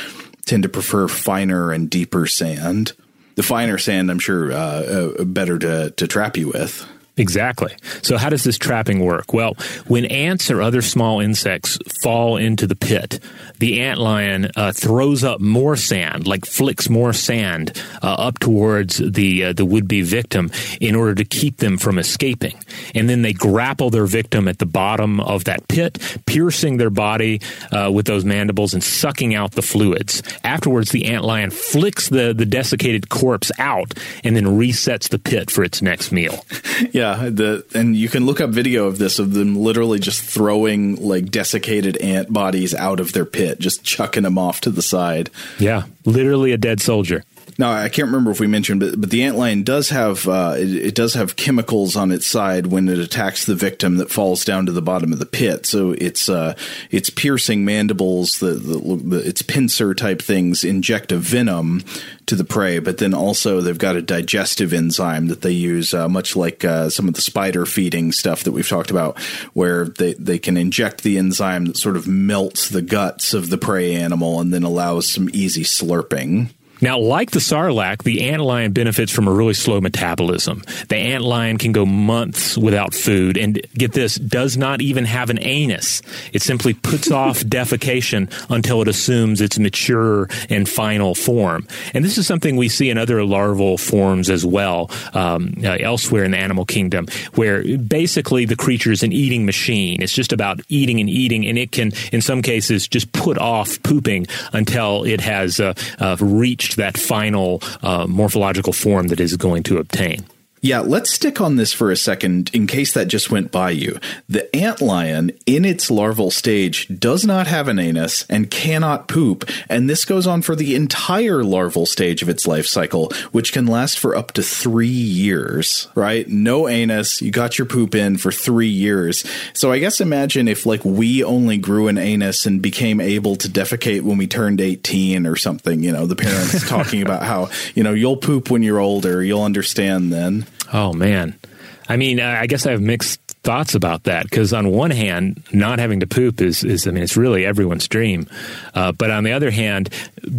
tend to prefer finer and deeper sand. The finer sand, I'm sure, uh, uh, better to, to trap you with. Exactly. So, how does this trapping work? Well, when ants or other small insects fall into the pit, the ant lion uh, throws up more sand, like flicks more sand uh, up towards the uh, the would be victim in order to keep them from escaping. And then they grapple their victim at the bottom of that pit, piercing their body uh, with those mandibles and sucking out the fluids. Afterwards, the ant lion flicks the the desiccated corpse out and then resets the pit for its next meal. *laughs* yeah. Yeah, the and you can look up video of this of them literally just throwing like desiccated ant bodies out of their pit, just chucking them off to the side. Yeah, literally a dead soldier. Now I can't remember if we mentioned, but but the antlion does have uh, it, it, does have chemicals on its side when it attacks the victim that falls down to the bottom of the pit. So it's uh, its piercing mandibles, the, the, the its pincer type things inject a venom to the prey, but then also they've got a digestive enzyme that they use, uh, much like uh, some of the spider feeding stuff that we've talked about, where they they can inject the enzyme that sort of melts the guts of the prey animal and then allows some easy slurping. Now, like the sarlacc, the antlion benefits from a really slow metabolism. The antlion can go months without food and get this, does not even have an anus. It simply puts *laughs* off defecation until it assumes its mature and final form. And this is something we see in other larval forms as well, um, uh, elsewhere in the animal kingdom, where basically the creature is an eating machine. It's just about eating and eating, and it can, in some cases, just put off pooping until it has uh, uh, reached reached that final uh, morphological form that is going to obtain. Yeah, let's stick on this for a second in case that just went by you. The antlion, in its larval stage, does not have an anus and cannot poop, and this goes on for the entire larval stage of its life cycle, which can last for up to three years, right? No anus, you got your poop in for three years. So I guess imagine if, like, we only grew an anus and became able to defecate when we turned 18 or something, you know, the parents *laughs* talking about how, you know, you'll poop when you're older, you'll understand then. Oh man, I mean, I guess I have mixed thoughts about that because on one hand, not having to poop is, is I mean, it's really everyone's dream. Uh, but on the other hand,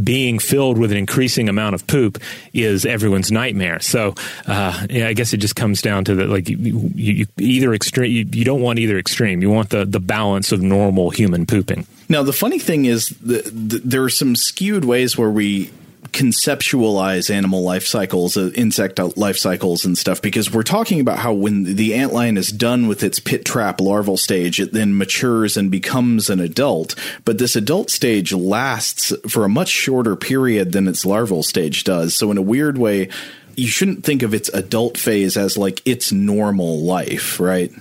being filled with an increasing amount of poop is everyone's nightmare. So uh, yeah, I guess it just comes down to the like you, you, you either extreme. You, you, don't want either extreme. You want the the balance of normal human pooping. Now the funny thing is, the, there are some skewed ways where we conceptualize animal life cycles, uh, insect life cycles, and stuff because we're talking about how when the antlion is done with its pit trap larval stage, it then matures and becomes an adult. But this adult stage lasts for a much shorter period than its larval stage does. So, in a weird way, you shouldn't think of its adult phase as like its normal life, right?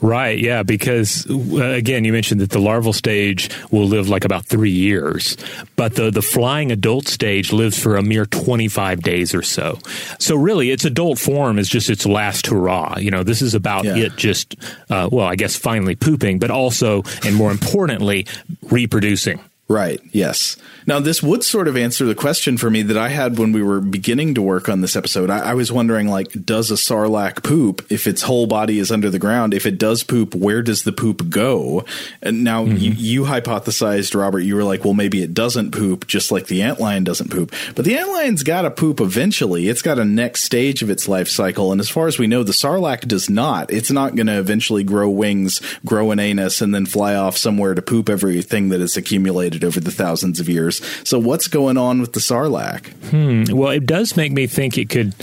Right, yeah, because uh, again, you mentioned that the larval stage will live like about three years, but the, the flying adult stage lives for a mere 25 days or so. So, really, its adult form is just its last hurrah. You know, this is about yeah. it just, uh, well, I guess finally pooping, but also, and more importantly, reproducing. Right. Yes. Now, this would sort of answer the question for me that I had when we were beginning to work on this episode. I, I, was wondering, like, does a sarlacc poop if its whole body is under the ground? If it does poop, where does the poop go? And now mm-hmm. you, you, hypothesized, Robert, you were like, well, maybe it doesn't poop, just like the antlion doesn't poop. But the antlion's got to poop eventually. It's got a next stage of its life cycle. And as far as we know, the sarlacc does not. It's not going to eventually grow wings, grow an anus, and then fly off somewhere to poop everything that is accumulated over the thousands of years. So what's going on with the sarlacc? Hmm. Well, it does make me think it could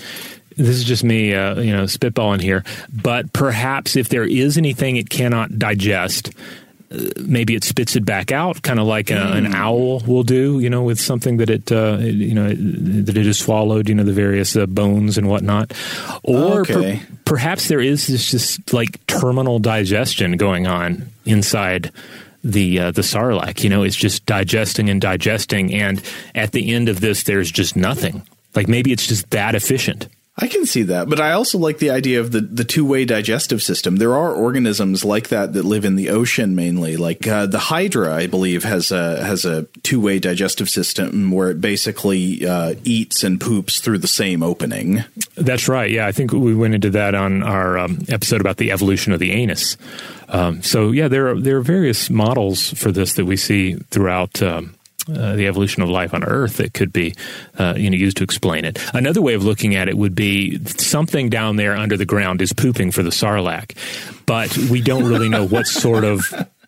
this is just me, uh, you know, spitballing here. But perhaps if there is anything it cannot digest, uh, maybe it spits it back out, kind of like a, an hmm. owl will do, you know, with something that it, uh, you know, that it has swallowed, you know, the various uh, bones and whatnot. Or okay. per- perhaps there is this just like terminal digestion going on inside the uh, the sarlacc. You know, it's just digesting and digesting, and at the end of this, there's just nothing. Like maybe it's just that efficient. I can see that, but I also like the idea of the, the two way digestive system. There are organisms like that that live in the ocean mainly. Like uh, the Hydra, I believe, has a has a two way digestive system where it basically uh, eats and poops through the same opening. That's right. Yeah, I think we went into that on our um, episode about the evolution of the anus. Um, so yeah, there are there are various models for this that we see throughout. Um, uh, the evolution of life on Earth that could be uh, you know used to explain it. Another way of looking at it would be something down there under the ground is pooping for the sarlacc, but we don't really know what *laughs* sort of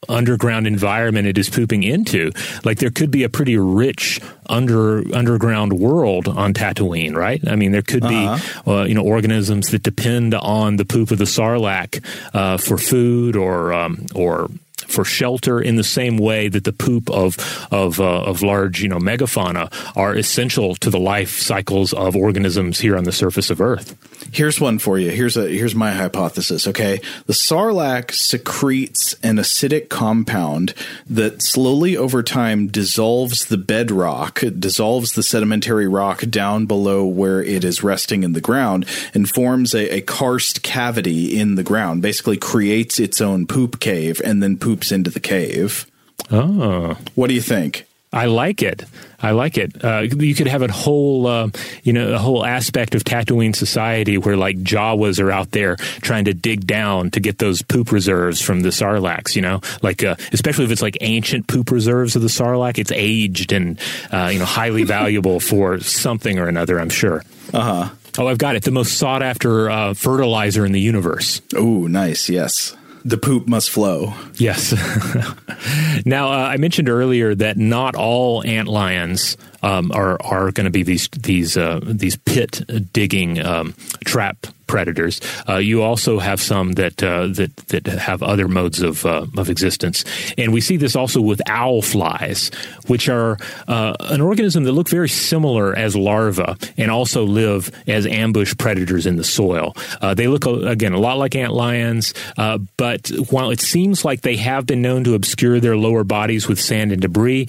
underground environment it is pooping into. Like there could be a pretty rich under underground world on Tatooine, right? I mean, there could uh-huh. be uh, you know organisms that depend on the poop of the sarlacc uh, for food or um, or for shelter in the same way that the poop of of uh, of large you know megafauna are essential to the life cycles of organisms here on the surface of Earth. Here's one for you. Here's a here's my hypothesis. Okay, the sarlacc secretes an acidic compound that slowly over time dissolves the bedrock, dissolves the sedimentary rock down below where it is resting in the ground, and forms a, a karst cavity in the ground. Basically, creates its own poop cave, and then poops into the cave. Oh, what do you think? I like it. I like it. Uh, you could have a whole, uh, you know, a whole aspect of Tatooine society where like Jawas are out there trying to dig down to get those poop reserves from the Sarlaccs. You know, like uh, especially if it's like ancient poop reserves of the Sarlacc, it's aged and uh, you know highly *laughs* valuable for something or another. I'm sure. Uh huh. Oh, I've got it. The most sought after uh, fertilizer in the universe. Oh, nice. Yes the poop must flow. Yes. *laughs* now, uh, I mentioned earlier that not all ant lions um, are are going to be these these uh, these pit digging um, trap predators. Uh, you also have some that uh, that that have other modes of uh, of existence, and we see this also with owl flies, which are uh, an organism that look very similar as larvae and also live as ambush predators in the soil. Uh, they look again a lot like ant lions, uh, but while it seems like they have been known to obscure their lower bodies with sand and debris,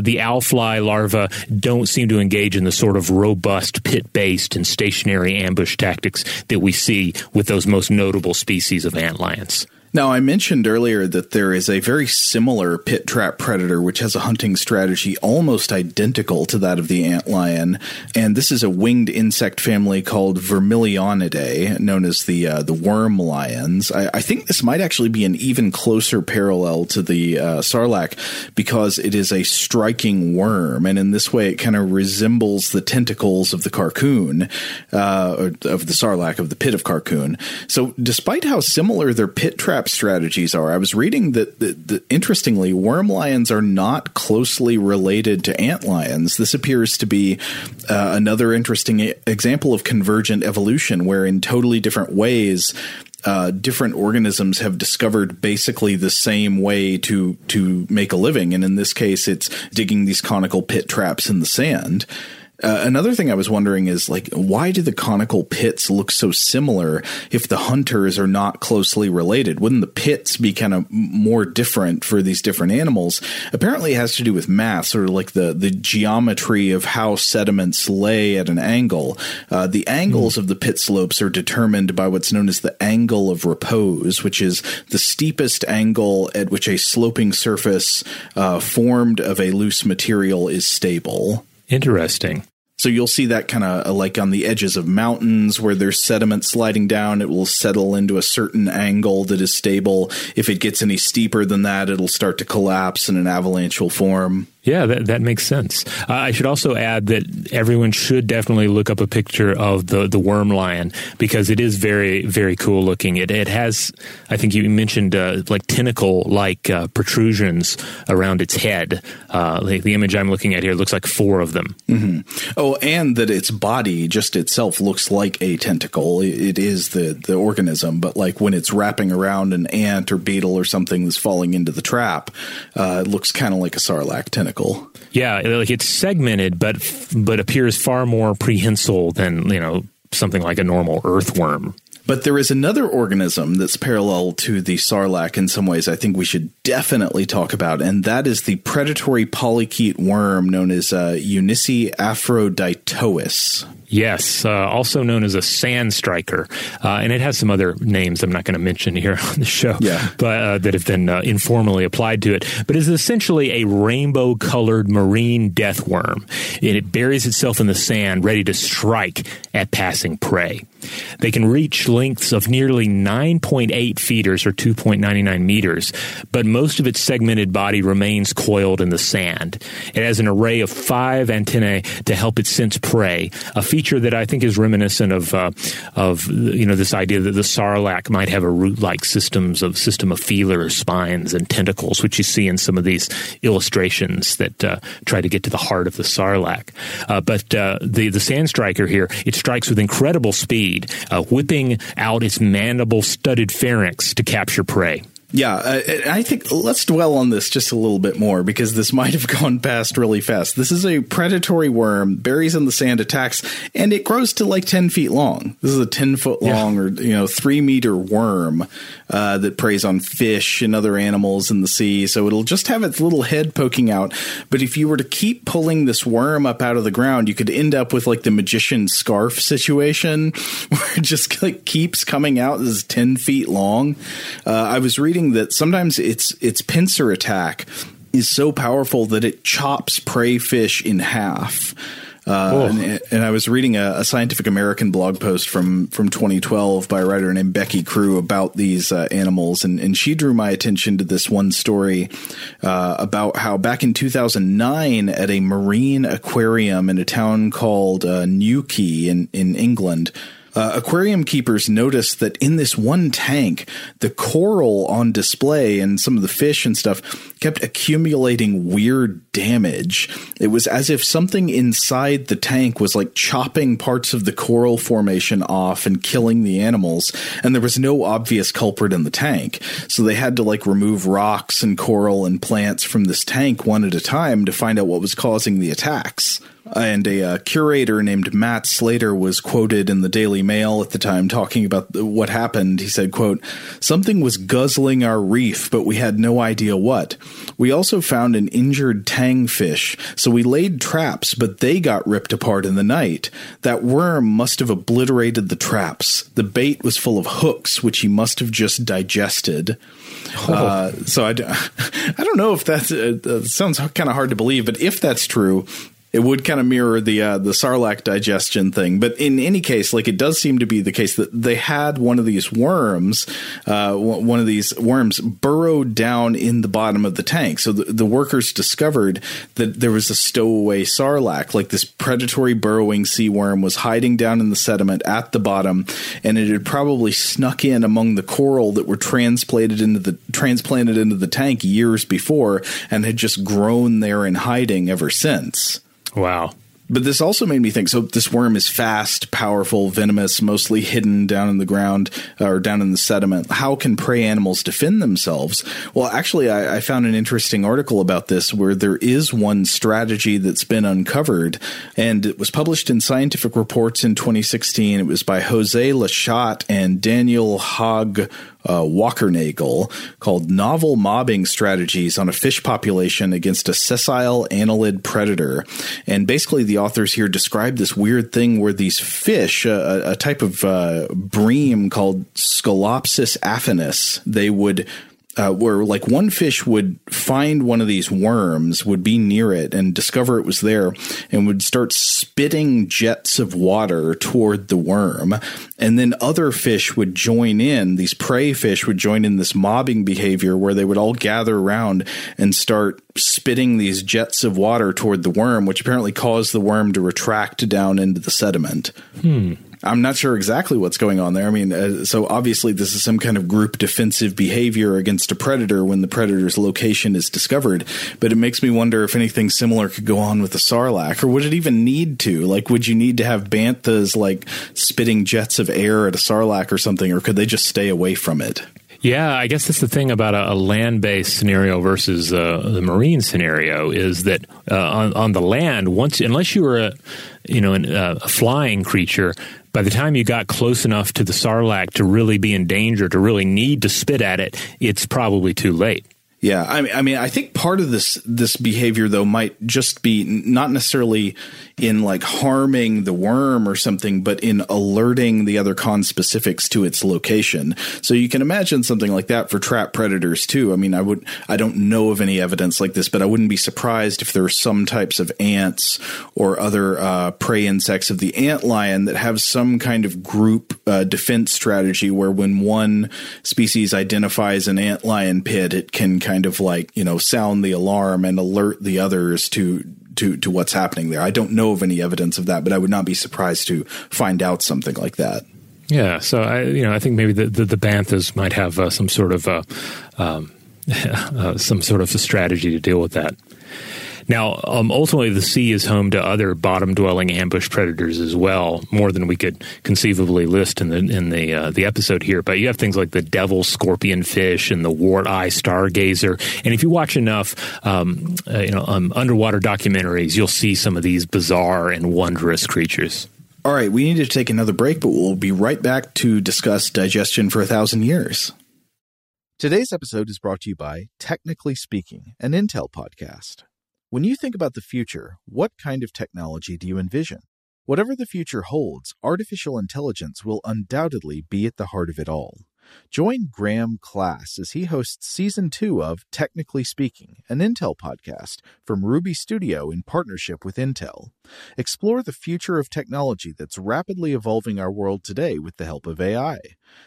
the owl fly larvae don't seem to engage in the sort of robust pit based and stationary ambush tactics that we see with those most notable species of ant lions. Now, I mentioned earlier that there is a very similar pit trap predator which has a hunting strategy almost identical to that of the antlion, and this is a winged insect family called Vermileonidae, known as the uh, the worm lions. I, I, think this might actually be an even closer parallel to the uh, sarlacc because it is a striking worm, and in this way, it kind of resembles the tentacles of the Carkoon, uh, of the sarlacc of the pit of Carkoon. So, despite how similar their pit trap trap strategies are. I was reading that, that, that, interestingly, worm lions are not closely related to ant lions. This appears to be uh, another interesting example of convergent evolution, where in totally different ways, uh, different organisms have discovered basically the same way to to make a living, and in this case, it's digging these conical pit traps in the sand. Uh, another thing I was wondering is like, why do the conical pits look so similar if the hunters are not closely related? Wouldn't the pits be kind of more different for these different animals? Apparently, it has to do with math, sort of like the the geometry of how sediments lay at an angle. Uh, the angles mm. of the pit slopes are determined by what's known as the angle of repose, which is the steepest angle at which a sloping surface uh, formed of a loose material is stable. Interesting. So you'll see that kind of uh, like on the edges of mountains where there's sediment sliding down, it will settle into a certain angle that is stable. If it gets any steeper than that, it'll start to collapse in an avalanche will form. Yeah, that, that makes sense. Uh, I should also add that everyone should definitely look up a picture of the, the worm lion because it is very, very cool looking. It, it has, I think you mentioned, uh, like tentacle like uh, protrusions around its head. Uh, like the image I'm looking at here looks like four of them. Mm-hmm. Oh, and that its body just itself looks like a tentacle. It is the, the organism, but like when it's wrapping around an ant or beetle or something that's falling into the trap, uh, it looks kind of like a sarlacc tentacle. Yeah, like it's segmented, but but appears far more prehensile than you know something like a normal earthworm. But there is another organism that's parallel to the sarlacc in some ways I think we should definitely talk about, and that is the predatory polychaete worm known as uh, Eunice aphroditois. Yes, uh, also known as a sand striker, uh, and it has some other names I'm not going to mention here *laughs* on the show, yeah. but uh, that have been uh, informally applied to it. But it's essentially a rainbow-colored marine death worm, and it buries itself in the sand, ready to strike at passing prey. They can reach lengths of nearly 9.8 feet or 2.99 meters, but most of its segmented body remains coiled in the sand. It has an array of five antennae to help it sense prey, a feature that I think is reminiscent of uh, of you know this idea that the sarlacc might have a root-like systems of system of feelers, spines, and tentacles, which you see in some of these illustrations that uh, try to get to the heart of the sarlacc. Uh, but uh, the the sand striker here, it strikes with incredible speed, uh, whipping out its mandible-studded pharynx to capture prey. Yeah, uh, I think let's dwell on this just a little bit more because this *laughs* might have gone past really fast. This is a predatory worm, buries in the sand, attacks, and it grows to like 10 feet long. This is a 10 foot long yeah. or, you know, three meter worm uh, that preys on fish and other animals in the sea. So it'll just have its little head poking out. But if you were to keep pulling this worm up out of the ground, you could end up with like the magician scarf situation *laughs* where it just like keeps coming out. This is 10 feet long. Uh, I was reading that sometimes its its pincer attack is so powerful that it chops prey fish in half. Uh, and, and, I was reading a, a, Scientific American blog post from from 2012 by a writer named Becky Crew about these uh, animals, and, and she drew my attention to this one story uh, about how back in 2009 at a marine aquarium in a town called uh, Newquay in in England uh, aquarium keepers noticed that in this one tank, the coral on display and some of the fish and stuff kept accumulating weird damage. It was as if something inside the tank was like chopping parts of the coral formation off and killing the animals, and there was no obvious culprit in the tank. So they had to like remove rocks and coral and plants from this tank one at a time to find out what was causing the attacks and a uh, curator named Matt Slater was quoted in the Daily Mail at the time talking about what happened. He said, quote, something was guzzling our reef, but we had no idea what. We also found an injured tang fish, so we laid traps, but they got ripped apart in the night. That worm must have obliterated the traps. The bait was full of hooks, which he must have just digested. Oh. Uh, so I, *laughs* I don't know if that's uh, uh sounds kind of hard to believe, but if that's true, it would kind of mirror the uh, the sarlacc digestion thing. But in any case, like it does seem to be the case that they had one of these worms, uh, one of these worms burrowed down in the bottom of the tank. So the, the workers discovered that there was a stowaway sarlacc, like this predatory burrowing sea worm was hiding down in the sediment at the bottom, and it had probably snuck in among the coral that were transplanted into the transplanted into the tank years before, and had just grown there in hiding ever since. Wow. But this also made me think so this worm is fast, powerful, venomous, mostly hidden down in the ground uh, or down in the sediment. How can prey animals defend themselves? Well, actually, I, I, found an interesting article about this where there is one strategy that's been uncovered, and it was published in Scientific Reports in 2016. It was by Jose Lachat and Daniel Haag uh, Wackernagel called Novel Mobbing Strategies on a Fish Population Against a Sessile Annelid Predator. And basically, the authors here describe this weird thing where these fish, a type of uh, bream called Scolopsis affinis, they would uh, where like one fish would find one of these worms, would be near it and discover it was there, and would start spitting jets of water toward the worm. And then other fish would join in, these prey fish would join in this mobbing behavior where they would all gather around and start spitting these jets of water toward the worm, which apparently caused the worm to retract down into the sediment. Hmm. I'm not sure exactly what's going on there. I mean, uh, so obviously this is some kind of group defensive behavior against a predator when the predator's location is discovered. But it makes me wonder if anything similar could go on with the sarlacc, or would it even need to? Like, would you need to have banthas like spitting jets of air at a sarlacc or something, or could they just stay away from it? Yeah, I guess that's the thing about a, a land-based scenario versus uh, the marine scenario is that uh, on, on the land, once unless you were a you know an, uh, a flying creature, by the time you got close enough to the sarlacc to really be in danger, to really need to spit at it, it's probably too late. Yeah, I mean, I mean, I think part of this this behavior though might just be not necessarily in like harming the worm or something, but in alerting the other conspecifics to its location. So you can imagine something like that for trap predators too. I mean, I would, I don't know of any evidence like this, but I wouldn't be surprised if there are some types of ants or other uh, prey insects of the ant lion that have some kind of group uh, defense strategy where when one species identifies an ant lion pit, it can kind of like, you know, sound the alarm and alert the others to to to what's happening there. I don't know of any evidence of that, but I would not be surprised to find out something like that. Yeah, so I you know I think maybe the the, the banthas might have uh, some sort of uh, um, *laughs* uh, some sort of a strategy to deal with that. Now, um, ultimately, the sea is home to other bottom-dwelling ambush predators as well, more than we could conceivably list in the in the uh, the episode here. But you have things like the devil scorpion fish and the wart eye stargazer, and if you watch enough, um, uh, you know, um, underwater documentaries, you'll see some of these bizarre and wondrous creatures. All right, we need to take another break, but we'll be right back to discuss digestion for a thousand years. Today's episode is brought to you by Technically Speaking, an Intel podcast. When you think about the future, what kind of technology do you envision? Whatever the future holds, artificial intelligence will undoubtedly be at the heart of it all. Join Graham Class as he hosts season two of Technically Speaking, an Intel podcast from Ruby Studio in partnership with Intel. Explore the future of technology that's rapidly evolving our world today with the help of AI.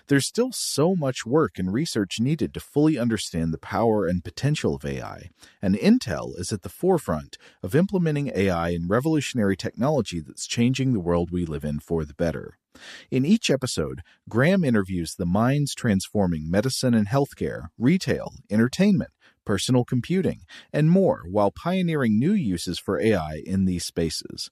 There's still so much work and research needed to fully understand the power and potential of AI, and Intel is at the forefront of implementing AI in revolutionary technology that's changing the world we live in for the better. In each episode, Graham interviews the minds transforming medicine and healthcare, retail, entertainment, personal computing, and more while pioneering new uses for AI in these spaces.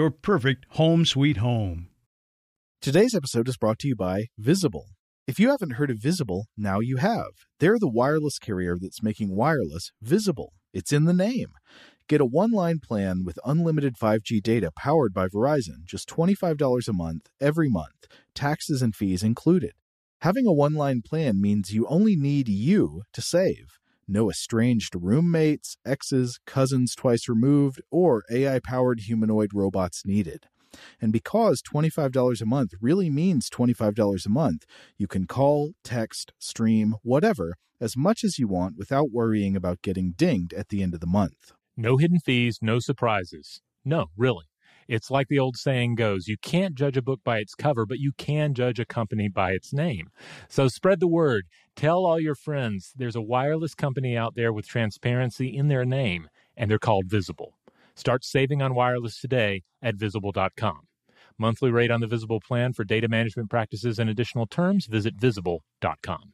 perfect home sweet home. Today's episode is brought to you by Visible. If you haven't heard of Visible, now you have. They're the wireless carrier that's making wireless visible. It's in the name. Get a one line plan with unlimited 5G data powered by Verizon, just $25 a month, every month, taxes and fees included. Having a one line plan means you only need you to save. No estranged roommates, exes, cousins twice removed, or AI powered humanoid robots needed. And because $25 a month really means $25 a month, you can call, text, stream, whatever, as much as you want without worrying about getting dinged at the end of the month. No hidden fees, no surprises. No, really. It's like the old saying goes you can't judge a book by its cover, but you can judge a company by its name. So spread the word. Tell all your friends there's a wireless company out there with transparency in their name, and they're called Visible. Start saving on wireless today at visible.com. Monthly rate on the Visible plan for data management practices and additional terms, visit visible.com.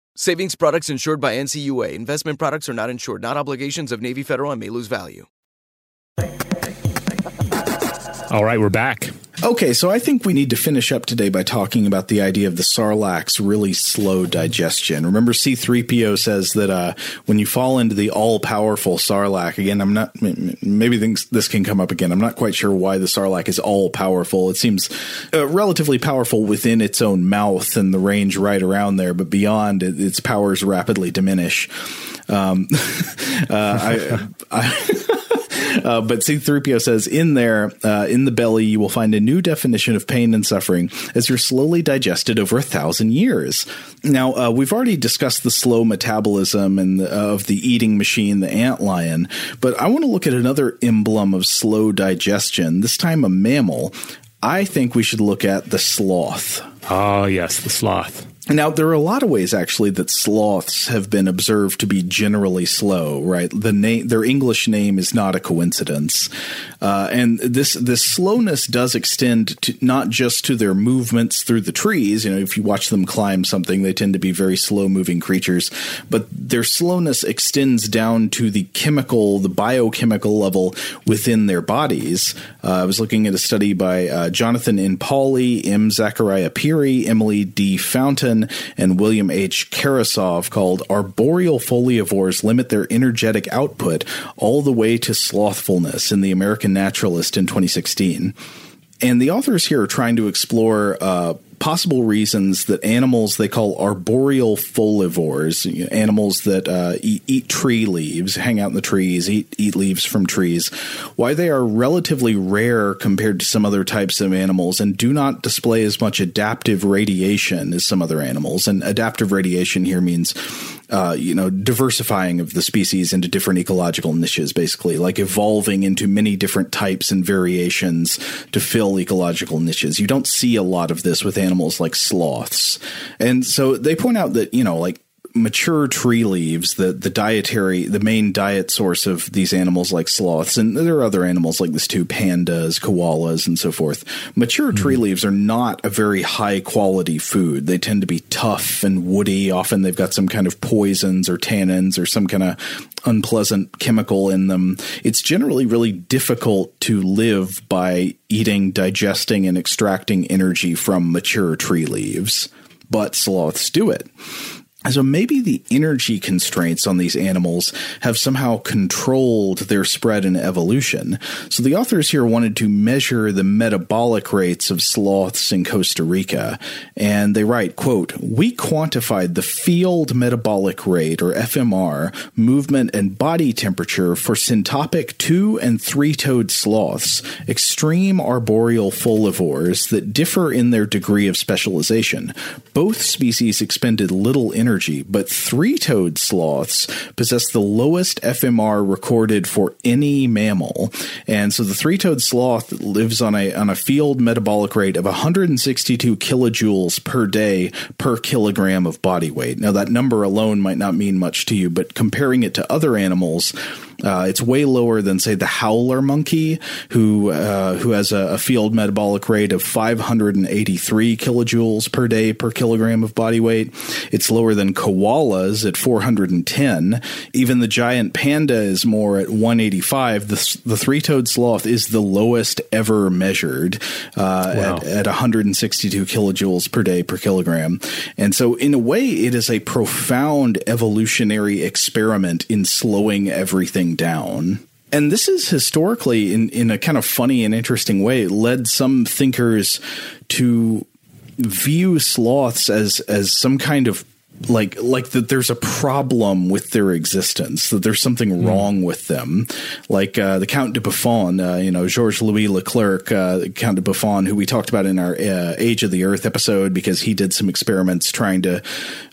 Savings products insured by NCUA. Investment products are not insured, not obligations of Navy Federal and may lose value. All right, we're back. Okay, so I think we need to finish up today by talking about the idea of the Sarlacc's really slow digestion. Remember, C3PO says that uh, when you fall into the all powerful Sarlacc, again, I'm not, maybe this can come up again. I'm not quite sure why the Sarlacc is all powerful. It seems uh, relatively powerful within its own mouth and the range right around there, but beyond, it, its powers rapidly diminish. Um, *laughs* uh, I, I *laughs* uh, but C3PO says in there, uh, in the belly, you will find a new definition of pain and suffering as you're slowly digested over a thousand years. Now, uh, we've already discussed the slow metabolism and the, of the eating machine, the ant lion, but I want to look at another emblem of slow digestion, this time a mammal. I think we should look at the sloth. Oh, yes, the sloth. Now, there are a lot of ways actually that sloths have been observed to be generally slow, right? The name, their English name is not a coincidence. Uh, and this, this slowness does extend to not just to their movements through the trees. You know, if you watch them climb something, they tend to be very slow moving creatures, but their slowness extends down to the chemical, the biochemical level within their bodies. Uh, I was looking at a study by uh, Jonathan N. Pauli, M. Zachariah Peery, Emily D. Fountain, and William H. Karasov called Arboreal Folivores Limit Their Energetic Output All the Way to Slothfulness in the American Naturalist in 2016. And the authors here are trying to explore uh, possible reasons that animals they call arboreal folivores, animals that uh, eat, eat, tree leaves, hang out in the trees, eat, eat leaves from trees, why they are relatively rare compared to some other types of animals and do not display as much adaptive radiation as some other animals. And adaptive radiation here means uh, you know, diversifying of the species into different ecological niches, basically, like evolving into many different types and variations to fill ecological niches. You don't see a lot of this with animals like sloths. And so they point out that, you know, like mature tree leaves, the the dietary, the main diet source of these animals like sloths, and there are other animals like this too, pandas, koalas, and so forth. Mature tree mm. leaves are not a very high quality food. They tend to be tough and woody. Often they've got some kind of poisons or tannins or some kind of unpleasant chemical in them. It's generally really difficult to live by eating, digesting, and extracting energy from mature tree leaves. But sloths do it. So maybe the energy constraints on these animals have somehow controlled their spread and evolution. So the authors here wanted to measure the metabolic rates of sloths in Costa Rica. And they write, quote, we quantified the field metabolic rate or FMR, movement and body temperature for syntopic two and three toed sloths, extreme arboreal folivores that differ in their degree of specialization. Both species expended little energy energy, but three toed sloths possess the lowest FMR recorded for any mammal. And so the three toed sloth lives on a, on a field metabolic rate of 162 kilojoules per day per kilogram of body weight. Now, that number alone might not mean much to you, but comparing it to other animals, uh, it's way lower than say the howler monkey, who uh, who has a, a, field metabolic rate of 583 kilojoules per day per kilogram of body weight. It's lower than koalas at 410. Even the giant panda is more at 185. The, the three-toed sloth is the lowest ever measured uh, wow. at, at 162 kilojoules per day per kilogram. And so, in a way, it is a profound evolutionary experiment in slowing everything down. And this is historically, in, in a kind of funny and interesting way, led some thinkers to view sloths as as some kind of like like that there's a problem with their existence that there's something mm. wrong with them like uh, the count de buffon uh, you know georges louis leclerc uh, count de buffon who we talked about in our uh, age of the earth episode because he did some experiments trying to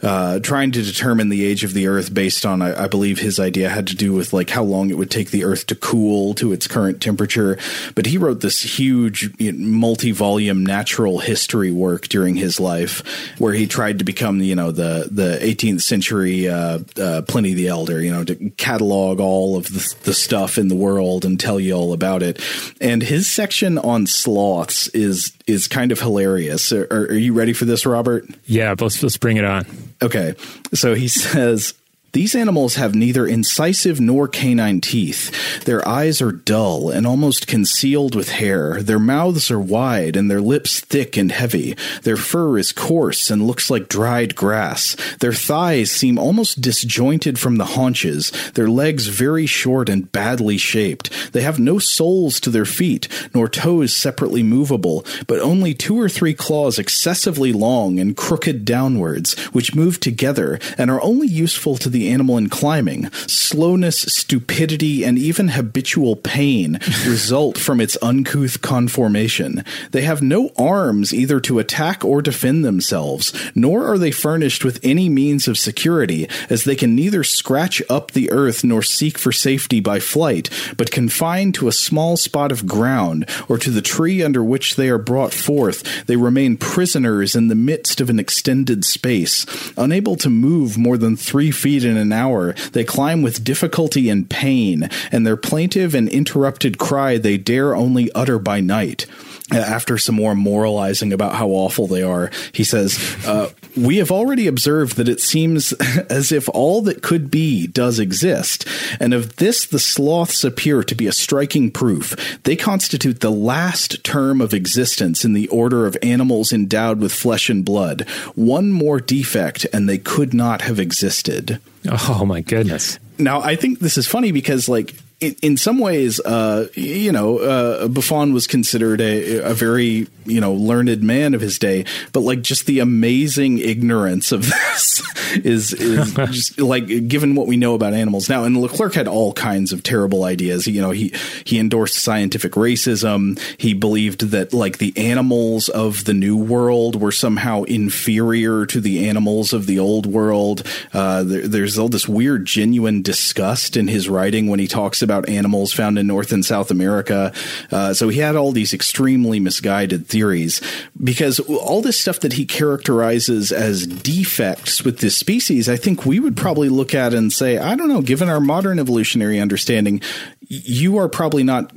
uh, trying to determine the age of the earth based on I, I, believe his idea had to do with like how long it would take the earth to cool to its current temperature but he wrote this huge you know, multi-volume natural history work during his life where he tried to become you know the the 18th century uh, uh, Pliny the Elder, you know, to catalog all of the, the, stuff in the world and tell you all about it. And his section on sloths is is kind of hilarious. Are, are you ready for this, Robert? Yeah, let's let's bring it on. Okay, so he *laughs* says These animals have neither incisive nor canine teeth. Their eyes are dull and almost concealed with hair. Their mouths are wide and their lips thick and heavy. Their fur is coarse and looks like dried grass. Their thighs seem almost disjointed from the haunches. Their legs very short and badly shaped. They have no soles to their feet, nor toes separately movable, but only two or three claws excessively long and crooked downwards, which move together and are only useful to the the animal in climbing. Slowness, stupidity, and even habitual pain *laughs* result from its uncouth conformation. They have no arms either to attack or defend themselves, nor are they furnished with any means of security, as they can neither scratch up the earth nor seek for safety by flight, but confined to a small spot of ground or to the tree under which they are brought forth, they remain prisoners in the midst of an extended space, unable to move more than three feet in an hour. They climb with difficulty and pain, and their plaintive and interrupted cry they dare only utter by night after some more moralizing about how awful they are, he says, uh, We have already observed that it seems *laughs* as if all that could be does exist, and of this the sloths appear to be a striking proof. They constitute the last term of existence in the order of animals endowed with flesh and blood. One more defect, and they could not have existed. Oh, my goodness. Now, I think this is funny because, like, in, in some ways, uh, you know, uh, Buffon was considered a, a very, you know, learned man of his day, but like just the amazing ignorance of *laughs* this is, is *laughs* just like given what we know about animals now. And Leclerc had all kinds of terrible ideas. You know, he, he endorsed scientific racism. He believed that like the animals of the new world were somehow inferior to the animals of the old world. Uh, there, there's all this weird, genuine disgust in his writing when he talks about animals found in North and South America. Uh, so he had all these extremely misguided theories because all this stuff that he characterizes as defects with this species, I think we would probably look at and say, I don't know, given our modern evolutionary understanding, you are probably not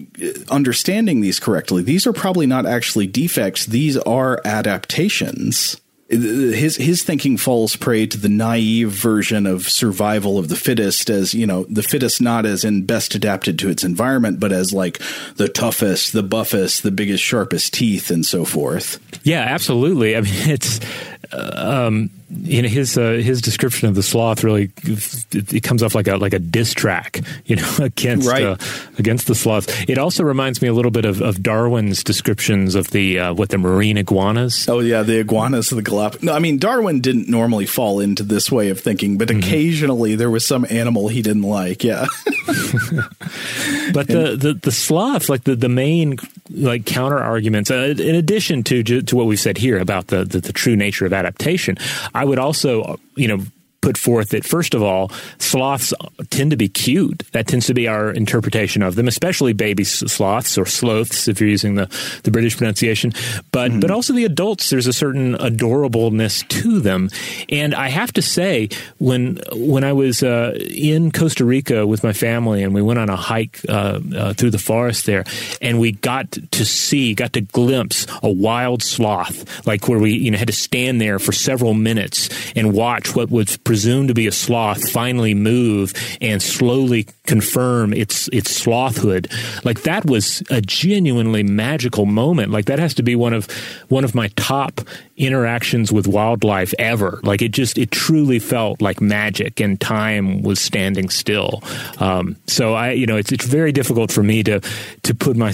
understanding these correctly. These are probably not actually defects. These are adaptations his his thinking falls prey to the naive version of survival of the fittest as you know the fittest not as in best adapted to its environment but as like the toughest the buffest the biggest sharpest teeth and so forth. Yeah absolutely. I mean *laughs* it's um, you know his uh, his description of the sloth really it comes off like a like a diss track you know *laughs* against right. uh, against the sloth it also reminds me a little bit of, of Darwin's descriptions of the uh, what the marine iguanas oh yeah the iguanas of the Galapagos no I mean Darwin didn't normally fall into this way of thinking but mm-hmm. occasionally there was some animal he didn't like yeah *laughs* but the, the the sloth like the the main like counter arguments uh, in addition to to what we've said here about the, the the true nature of adaptation. I would also, you know, put forth that first of all, sloths tend to be cute. That tends to be our interpretation of them, especially baby sloths or sloths, if you're using the, the British pronunciation. But mm-hmm. but also the adults, there's a certain adorableness to them. And I have to say, when when I was uh, in Costa Rica with my family and we went on a hike uh, uh, through the forest there, and we got to see, got to glimpse a wild sloth, like where we you know had to stand there for several minutes and watch what was presumed to be a sloth finally move and slowly confirm its its slothhood. Like that was a genuinely magical moment. Like that has to be one of one of my top interactions with wildlife ever. Like it just it truly felt like magic and time was standing still. Um, so I you know it's it's very difficult for me to to put my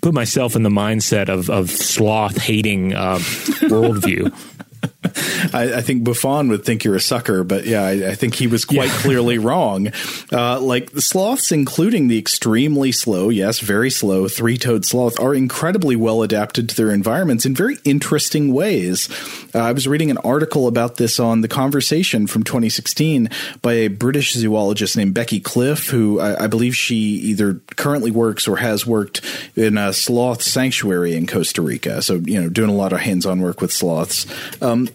put myself in the mindset of of sloth hating uh, worldview. *laughs* *laughs* I, I, think Buffon would think you're a sucker, but yeah, I, I think he was quite yeah. clearly *laughs* wrong. Uh, like the sloths, including the extremely slow, yes, very slow three toed sloth, are incredibly well adapted to their environments in very interesting ways. Uh, I was reading an article about this on The Conversation from 2016 by a British zoologist named Becky Cliffe, who I, I believe she either currently works or has worked in a sloth sanctuary in Costa Rica. So, you know, doing a lot of hands on work with sloths. Um,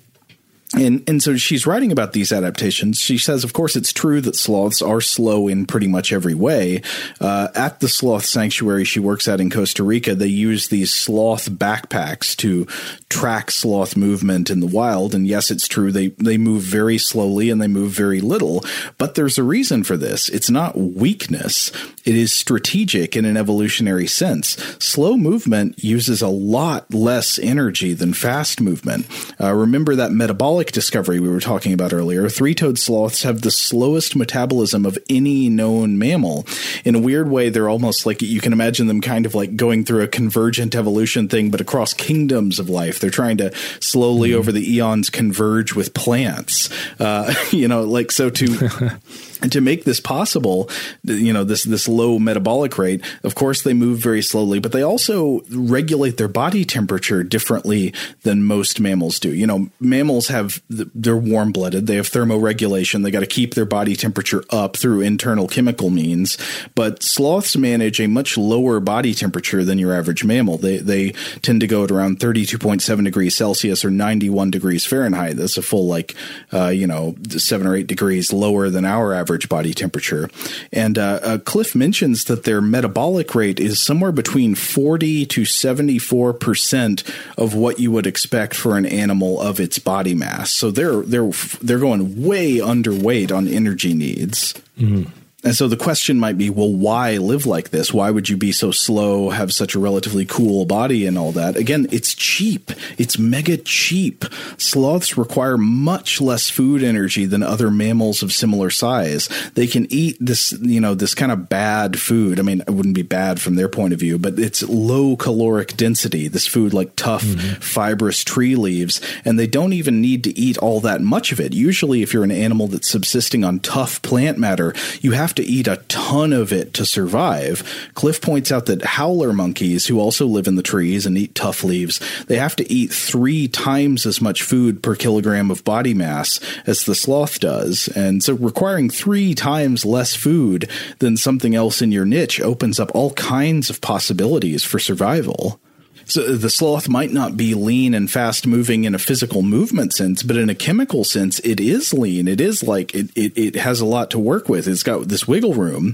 and and so she's writing about these adaptations. She says, of course, it's true that sloths are slow in pretty much every way. Uh, at the sloth sanctuary she works at in Costa Rica, they use these sloth backpacks to track sloth movement in the wild. And yes, it's true they they move very slowly and they move very little. But there's a reason for this. It's not weakness. It is strategic in an evolutionary sense. Slow movement uses a lot less energy than fast movement. Uh, remember that metabolic discovery we were talking about earlier. Three toed sloths have the slowest metabolism of any known mammal. In a weird way, they're almost like you can imagine them kind of like going through a convergent evolution thing, but across kingdoms of life. They're trying to slowly mm-hmm. over the eons converge with plants. Uh, *laughs* you know, like so to. *laughs* And to make this possible, you know, this this low metabolic rate, of course they move very slowly, but they also regulate their body temperature differently than most mammals do. You know, mammals have they're warm blooded, they have thermoregulation, they got to keep their body temperature up through internal chemical means, but sloths manage a much lower body temperature than your average mammal. They they tend to go at around 32.7 degrees Celsius or 91 degrees Fahrenheit. That's a full like uh, you know, 7 or 8 degrees lower than our average average body temperature. And uh, uh, Cliffe mentions that their metabolic rate is somewhere between 40 to 74% of what you would expect for an animal of its body mass. So they're they're they're going way underweight on energy needs. Mm-hmm. And so the question might be, well, why live like this? Why would you be so slow, have such a relatively cool body and all that? Again, it's cheap. It's mega cheap. Sloths require much less food energy than other mammals of similar size. They can eat this, you know, this kind of bad food. I mean, it wouldn't be bad from their point of view, but it's low caloric density. This food like tough, mm-hmm. fibrous tree leaves, and they don't even need to eat all that much of it. Usually, if you're an animal that's subsisting on tough plant matter, you have to eat a ton of it to survive. Cliffe points out that howler monkeys, who also live in the trees and eat tough leaves, they have to eat three times as much food per kilogram of body mass as the sloth does. And so requiring three times less food than something else in your niche opens up all kinds of possibilities for survival. So the sloth might not be lean and fast moving in a physical movement sense, but in a chemical sense, it is lean. It is like it, it, it has a lot to work with. It's got this wiggle room.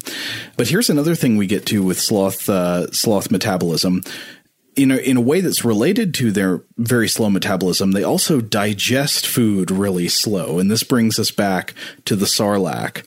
But here's another thing we get to with sloth uh, sloth metabolism. In a, in a way that's related to their very slow metabolism, they also digest food really slow. And this brings us back to the sarlacc.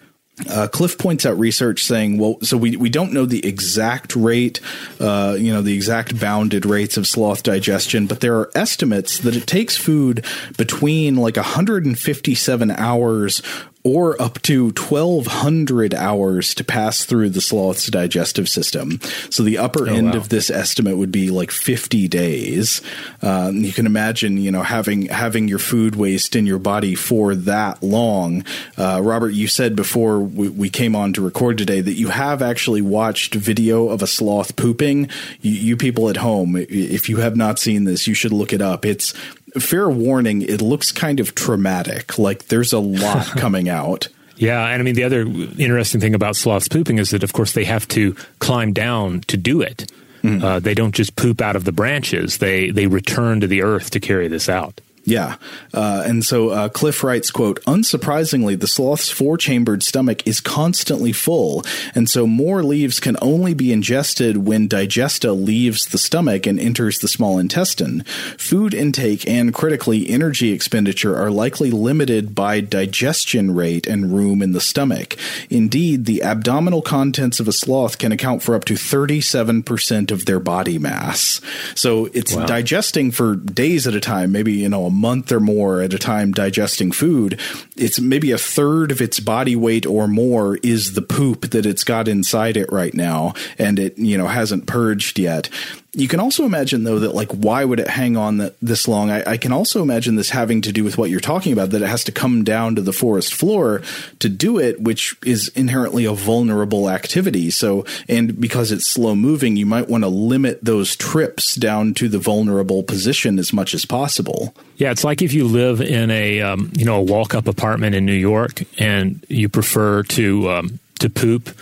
Uh, Cliffe points out research saying, well, so we, we don't know the exact rate, uh, you know, the exact bounded rates of sloth digestion, but there are estimates that it takes food between like 157 hours or up to 1200 hours to pass through the sloth's digestive system. So the upper oh, end wow. of this estimate would be like 50 days. Um, you can imagine, you know, having having your food waste in your body for that long. Uh, Robert, you said before we, we, came on to record today that you have actually watched video of a sloth pooping. You, you people at home, if you have not seen this, you should look it up. It's fair warning, it looks kind of traumatic. Like there's a lot *laughs* coming out. Yeah, and I mean the other interesting thing about sloths pooping is that of course they have to climb down to do it. Mm. Uh, they don't just poop out of the branches; they they return to the earth to carry this out. Yeah. Uh, and so uh, Cliffe writes, quote, unsurprisingly, the sloth's four-chambered stomach is constantly full, and so more leaves can only be ingested when digesta leaves the stomach and enters the small intestine. Food intake and, critically, energy expenditure are likely limited by digestion rate and room in the stomach. Indeed, the abdominal contents of a sloth can account for up to 37% of their body mass. So it's wow. digesting for days at a time, maybe, you know, month or more at a time digesting food, it's maybe a third of its body weight or more is the poop that it's got inside it right now, and it you know hasn't purged yet. You can also imagine, though, that like, why would it hang on that, this long? I, I, can also imagine this having to do with what you're talking about, that it has to come down to the forest floor to do it, which is inherently a vulnerable activity. So, and because it's slow moving, you might want to limit those trips down to the vulnerable position as much as possible. Yeah, it's like if you live in a um, you know a walk up apartment in New York and you prefer to um, to poop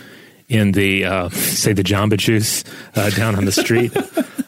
in the uh, say the Jamba Juice uh, down on the street.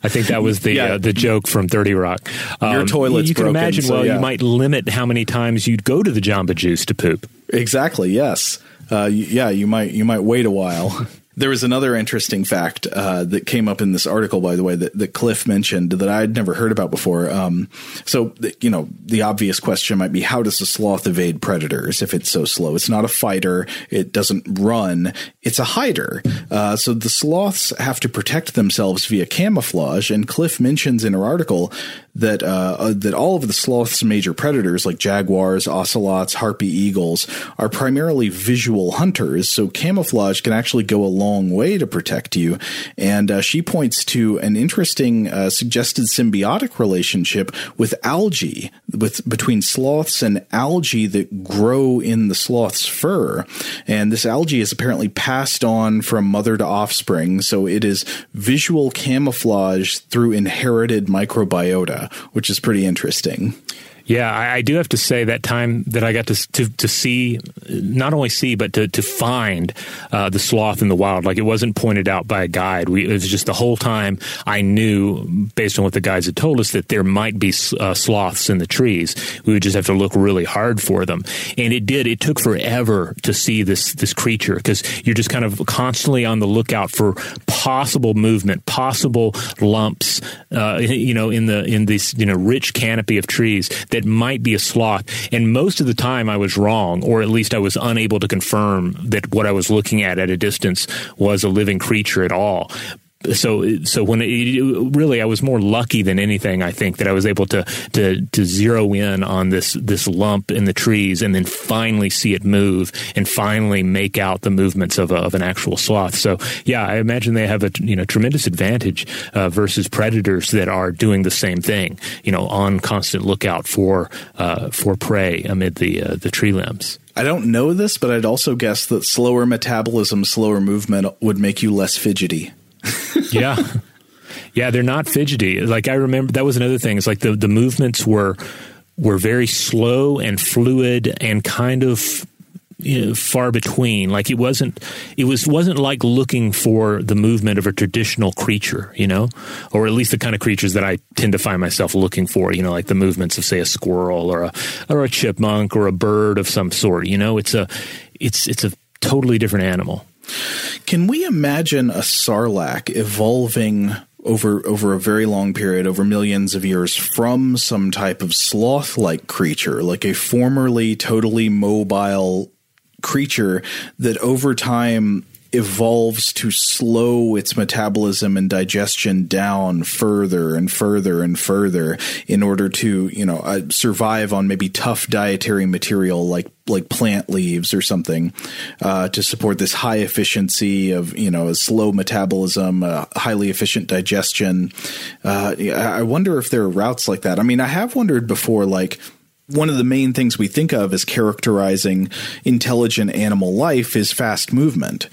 I think that was the Yeah. uh, the joke from Thirty Rock. Um, Your toilet's You can broken, imagine. so well, yeah. you might limit how many times you'd go to the Jamba Juice to poop. Exactly. Yes. Uh, yeah. You might you might wait a while. *laughs* There was another interesting fact uh, that came up in this article, by the way, that, that Cliffe mentioned that I'd never heard about before. Um, so, you know, the obvious question might be how does a sloth evade predators if it's so slow? It's not a fighter. It doesn't run. It's a hider. Uh, so the sloths have to protect themselves via camouflage. And Cliffe mentions in her article that uh, uh, that all of the sloth's major predators, like jaguars, ocelots, harpy eagles, are primarily visual hunters. So camouflage can actually go a long way to protect you. And uh, she points to an interesting uh, suggested symbiotic relationship with algae, with between sloths and algae that grow in the sloth's fur. And this algae is apparently passed on from mother to offspring. So it is visual camouflage through inherited microbiota, which is pretty interesting. Yeah, I, I do have to say that time that I got to to, to see, not only see, but to, to find uh, the sloth in the wild. Like it wasn't pointed out by a guide. We, it was just the whole time I knew, based on what the guides had told us, that there might be uh, sloths in the trees. We would just have to look really hard for them, and it did. It took forever to see this this creature because you're just kind of constantly on the lookout for possible movement, possible lumps, uh, you know, in the in this you know rich canopy of trees that might be a sloth. And most of the time, I was wrong, or at least I was unable to confirm that what I was looking at at a distance was a living creature at all. So, so when it, really, I was more lucky than anything. I think that I was able to to to zero in on this this lump in the trees, and then finally see it move, and finally make out the movements of a, of an actual sloth. So, yeah, I imagine they have a you know tremendous advantage uh, versus predators that are doing the same thing. You know, on constant lookout for uh, for prey amid the uh, the tree limbs. I don't know this, but I'd also guess that slower metabolism, slower movement would make you less fidgety. *laughs* yeah. Yeah, they're not fidgety. Like I remember that was another thing. It's like the the movements were were very slow and fluid and kind of you know, far between. Like it wasn't it was wasn't like looking for the movement of a traditional creature, you know, or at least the kind of creatures that I tend to find myself looking for. You know, like the movements of say a squirrel or a or a chipmunk or a bird of some sort. You know, it's a it's it's a totally different animal. Can we imagine a sarlacc evolving over over a very long period, over millions of years, from some type of sloth-like creature, like a formerly totally mobile creature that over time evolves to slow its metabolism and digestion down further and further and further in order to you know uh, survive on maybe tough dietary material like like plant leaves or something uh, to support this high efficiency of you know slow metabolism uh, highly efficient digestion uh, i wonder if there are routes like that i mean i have wondered before like one of the main things we think of as characterizing intelligent animal life is fast movement.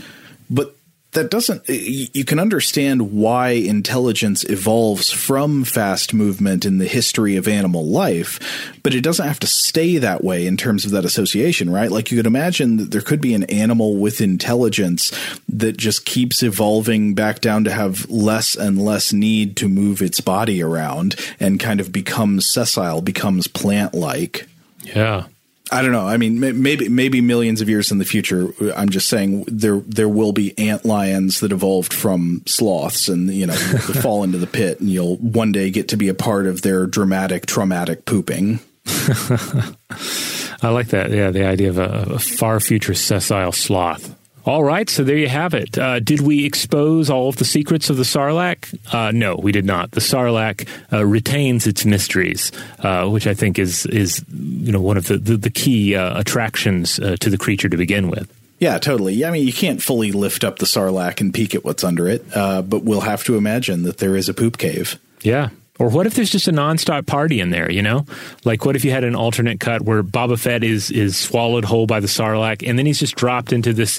But that doesn't, you can understand why intelligence evolves from fast movement in the history of animal life, but it doesn't have to stay that way in terms of that association, right? Like you could imagine that there could be an animal with intelligence that just keeps evolving back down to have less and less need to move its body around and kind of becomes sessile, becomes plant like. Yeah. I don't know. I mean, maybe maybe millions of years in the future. I'm just saying there there will be ant lions that evolved from sloths, and you know, *laughs* fall into the pit, and you'll one day get to be a part of their dramatic, traumatic pooping. *laughs* I like that. Yeah, the idea of a, a far future sessile sloth. All right, so there you have it. Uh, did we expose all of the secrets of the Sarlacc? Uh, no, we did not. The Sarlacc uh, retains its mysteries, uh, which I think is is you know one of the the, the key uh, attractions uh, to the creature to begin with. Yeah, totally. I mean, you can't fully lift up the Sarlacc and peek at what's under it, but we'll have to imagine that there is a poop cave. Yeah, or what if there's just a nonstop party in there, you know? Like what if you had an alternate cut where Boba Fett is is swallowed whole by the Sarlacc and then he's just dropped into this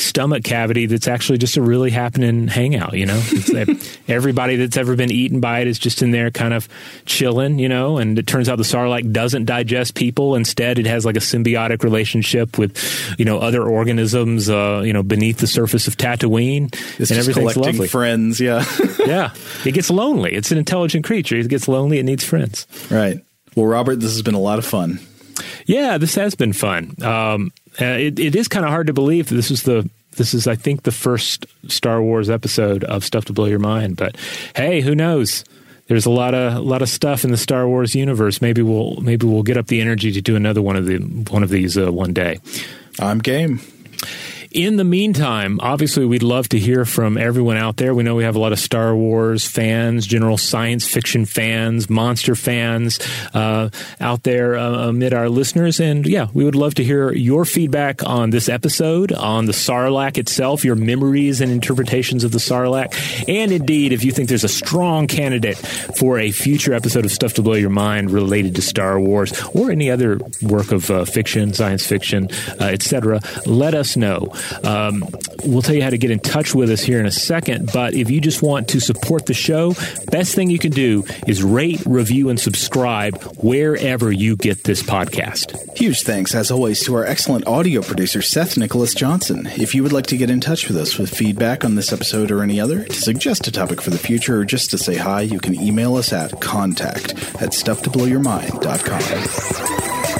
stomach cavity that's actually just a really happening hangout. You know, *laughs* everybody that's ever been eaten by it is just in there, kind of chilling. You know, and it turns out the sarlacc doesn't digest people. Instead, it has like a symbiotic relationship with you know other organisms. Uh, you know, beneath the surface of Tatooine, it's and everything's lovely. Friends, yeah, *laughs* yeah. It gets lonely. It's an intelligent creature. It gets lonely. It needs friends. Right. Well, Robert, this has been a lot of fun. Yeah, this has been fun. Um, uh, it, it is kind of hard to believe that this is the this is I think the first Star Wars episode of Stuff to Blow Your Mind. But hey, who knows? There's a lot of a lot of stuff in the Star Wars universe. Maybe we'll maybe we'll get up the energy to do another one of the one of these uh, one day. I'm game. In the meantime, obviously, we'd love to hear from everyone out there. We know we have a lot of Star Wars fans, general science fiction fans, monster fans uh, out there uh, amid our listeners. And yeah, we would love to hear your feedback on this episode, on the Sarlacc itself, your memories and interpretations of the Sarlacc. And indeed, if you think there's a strong candidate for a future episode of Stuff to Blow Your Mind related to Star Wars or any other work of uh, fiction, science fiction, uh, etc., let us know. Um, we'll tell you how to get in touch with us here in a second. But if you just want to support the show, best thing you can do is rate, review, and subscribe wherever you get this podcast. Huge thanks, as always, to our excellent audio producer, Seth Nicholas Johnson. If you would like to get in touch with us with feedback on this episode or any other, to suggest a topic for the future, or just to say hi, you can email us at contact at stufftoblowyourmind.com.